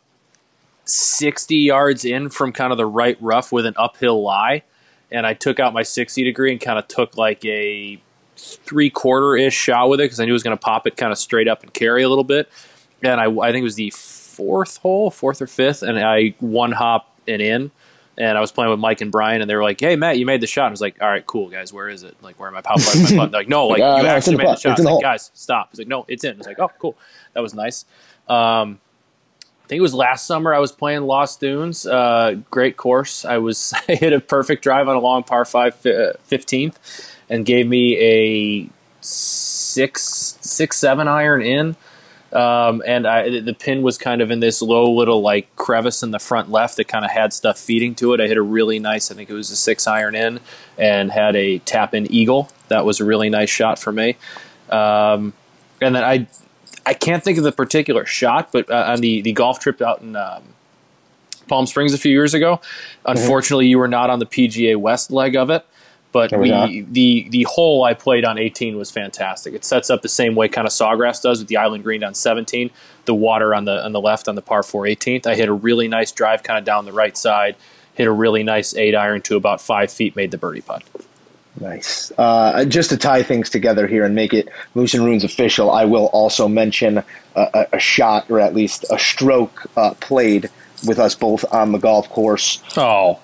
sixty yards in from kind of the right rough with an uphill lie, and I took out my sixty degree and kind of took like a three quarter ish shot with it because I knew it was going to pop it kind of straight up and carry a little bit. And I, I think it was the fourth hole, fourth or fifth, and I one hop and in. And I was playing with Mike and Brian, and they were like, "Hey, Matt, you made the shot." I was like, "All right, cool, guys. Where is it? Like, where am I? How far is my putt?" They're like, "No, like uh, you no, actually the made the putt. shot." It's I was like, hole. "Guys, stop." He's like, "No, it's in." I was like, "Oh, cool. That was nice." Um, think it was last summer. I was playing Lost Dunes. Uh, great course. I was I hit a perfect drive on a long par five fi- fifteenth, and gave me a six six seven iron in. Um, and I, the pin was kind of in this low little like crevice in the front left that kind of had stuff feeding to it. I hit a really nice, I think it was a six iron in, and had a tap in eagle. That was a really nice shot for me. Um, and then I, I can't think of the particular shot, but uh, on the the golf trip out in um, Palm Springs a few years ago, unfortunately, you were not on the PGA West leg of it. But not. we, the the hole I played on 18 was fantastic. It sets up the same way kind of Sawgrass does with the island green on 17, the water on the on the left on the par 4 18th. I hit a really nice drive kind of down the right side, hit a really nice eight iron to about five feet, made the birdie putt. Nice. Uh, just to tie things together here and make it Moose and Runes official, I will also mention a, a, a shot, or at least a stroke, uh, played with us both on the golf course. Oh,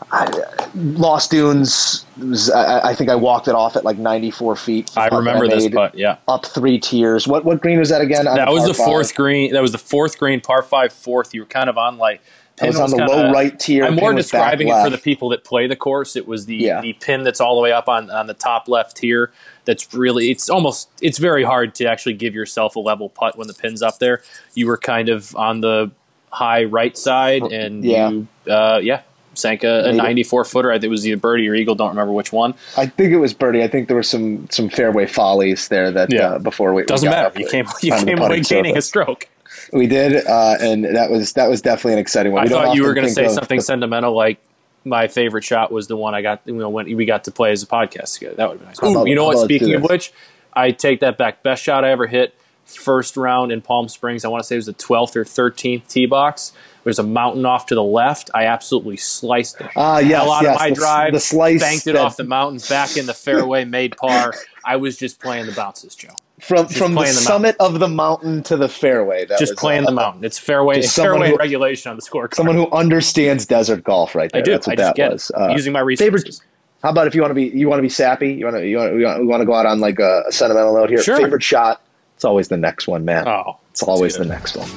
Lost Dunes, was, I, I think I walked it off at like 94 feet. I remember I this putt. Yeah, Up three tiers. What what green was that again? That was the five? fourth green. That was the fourth green, par five, fourth. You were kind of on like. I was pin on the kinda- low right tier. I'm more pin was describing it for the people that play the course. It was the Yeah. the pin that's all the way up on on the top left tier. That's really it's almost it's very hard to actually give yourself a level putt when the pin's up there. You were kind of on the high right side, and Yeah. you uh, yeah sank a, a Made it. 94 footer. I think it was either birdie or eagle. Don't remember which one. I think it was birdie. I think there were some some fairway follies there that Yeah. uh, before we we Doesn't got matter. up You came you came away gaining a stroke. We did, uh, and that was that was definitely an exciting one. I We thought you were going to say something the- sentimental like my favorite shot was the one I got you know when we got to play as a podcast together. That would have been nice. Ooh, about- you know what? about let's do Speaking of which, I take that back. Best shot I ever hit, first round in Palm Springs. I want to say it was the 12th or 13th tee box. There's a mountain off to the left. I absolutely sliced it. Ah, yes, hell out yes, of my the- drive. the slice banked it that- off the mountain, back in the fairway, made par. I was just playing the bounces, Joe. From Just from the, the summit of the mountain to the fairway. That just playing uh, the mountain. It's fairway. just It's someone fairway who- regulation on the scorecard. Someone who understands desert golf, right there. I do. That's what I just that was. it. Using my favorite- How about if you want to be you want to be sappy? You want to you want to, you want to go out on like a, a sentimental note here. Sure. Favorite shot? It's always the next one, man. Oh, it's always the next one.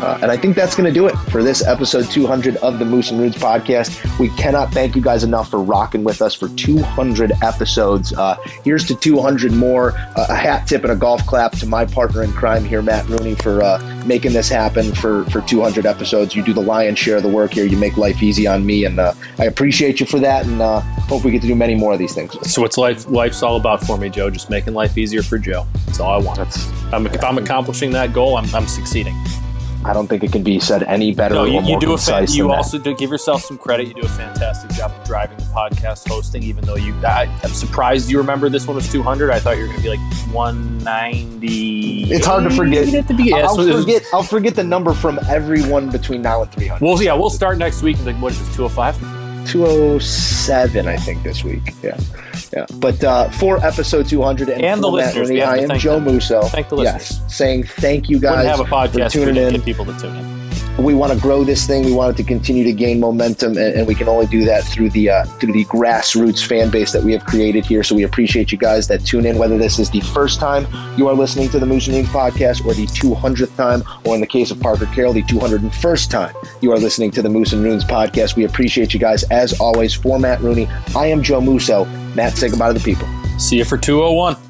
Uh, and I think that's going to do it for this episode 200 of the Moose and Runes podcast. We cannot thank you guys enough for rocking with us for 200 episodes. Uh, here's to 200 more. Uh, a hat tip and a golf clap to my partner in crime here, Matt Rooney, for uh, making this happen for, for 200 episodes. You do the lion's share of the work here. You make life easy on me, and uh, I appreciate you for that. And uh, hope we get to do many more of these things. So what's life life's all about for me, Joe? Just making life easier for Joe. That's all I want. I'm, if I'm accomplishing that goal, I'm, I'm succeeding. I don't think it can be said any better No, or you, you do a fan, you that. also do give yourself some credit. You do a fantastic job of driving the podcast hosting, even though you. I, I'm surprised you remember this one was 200. I thought you were going to be like 190. It's hard to forget. At the beginning. I'll So it was- forget. I'll forget the number from everyone between now and 300. Well, yeah, we'll start next week. and Like, what is this? 205. 207, I think, this week. Yeah, yeah. But uh, for episode 200 and, And the listeners, have I am Joe them. Musso. Thank the listeners. yes, saying thank you guys Wouldn't have a podcast for tuning in. get people to tune in. We want to grow this thing. We want it to continue to gain momentum, and, and we can only do that through the uh, through the grassroots fan base that we have created here. So we appreciate you guys that tune in, whether this is the first time you are listening to the Moose and Runes podcast, or the 200th time, or in the case of Parker Carroll, the 201st time you are listening to the Moose and Runes podcast. We appreciate you guys as always. For Matt Rooney, I am Joe Musso. Matt, say goodbye to the people. See you for 201.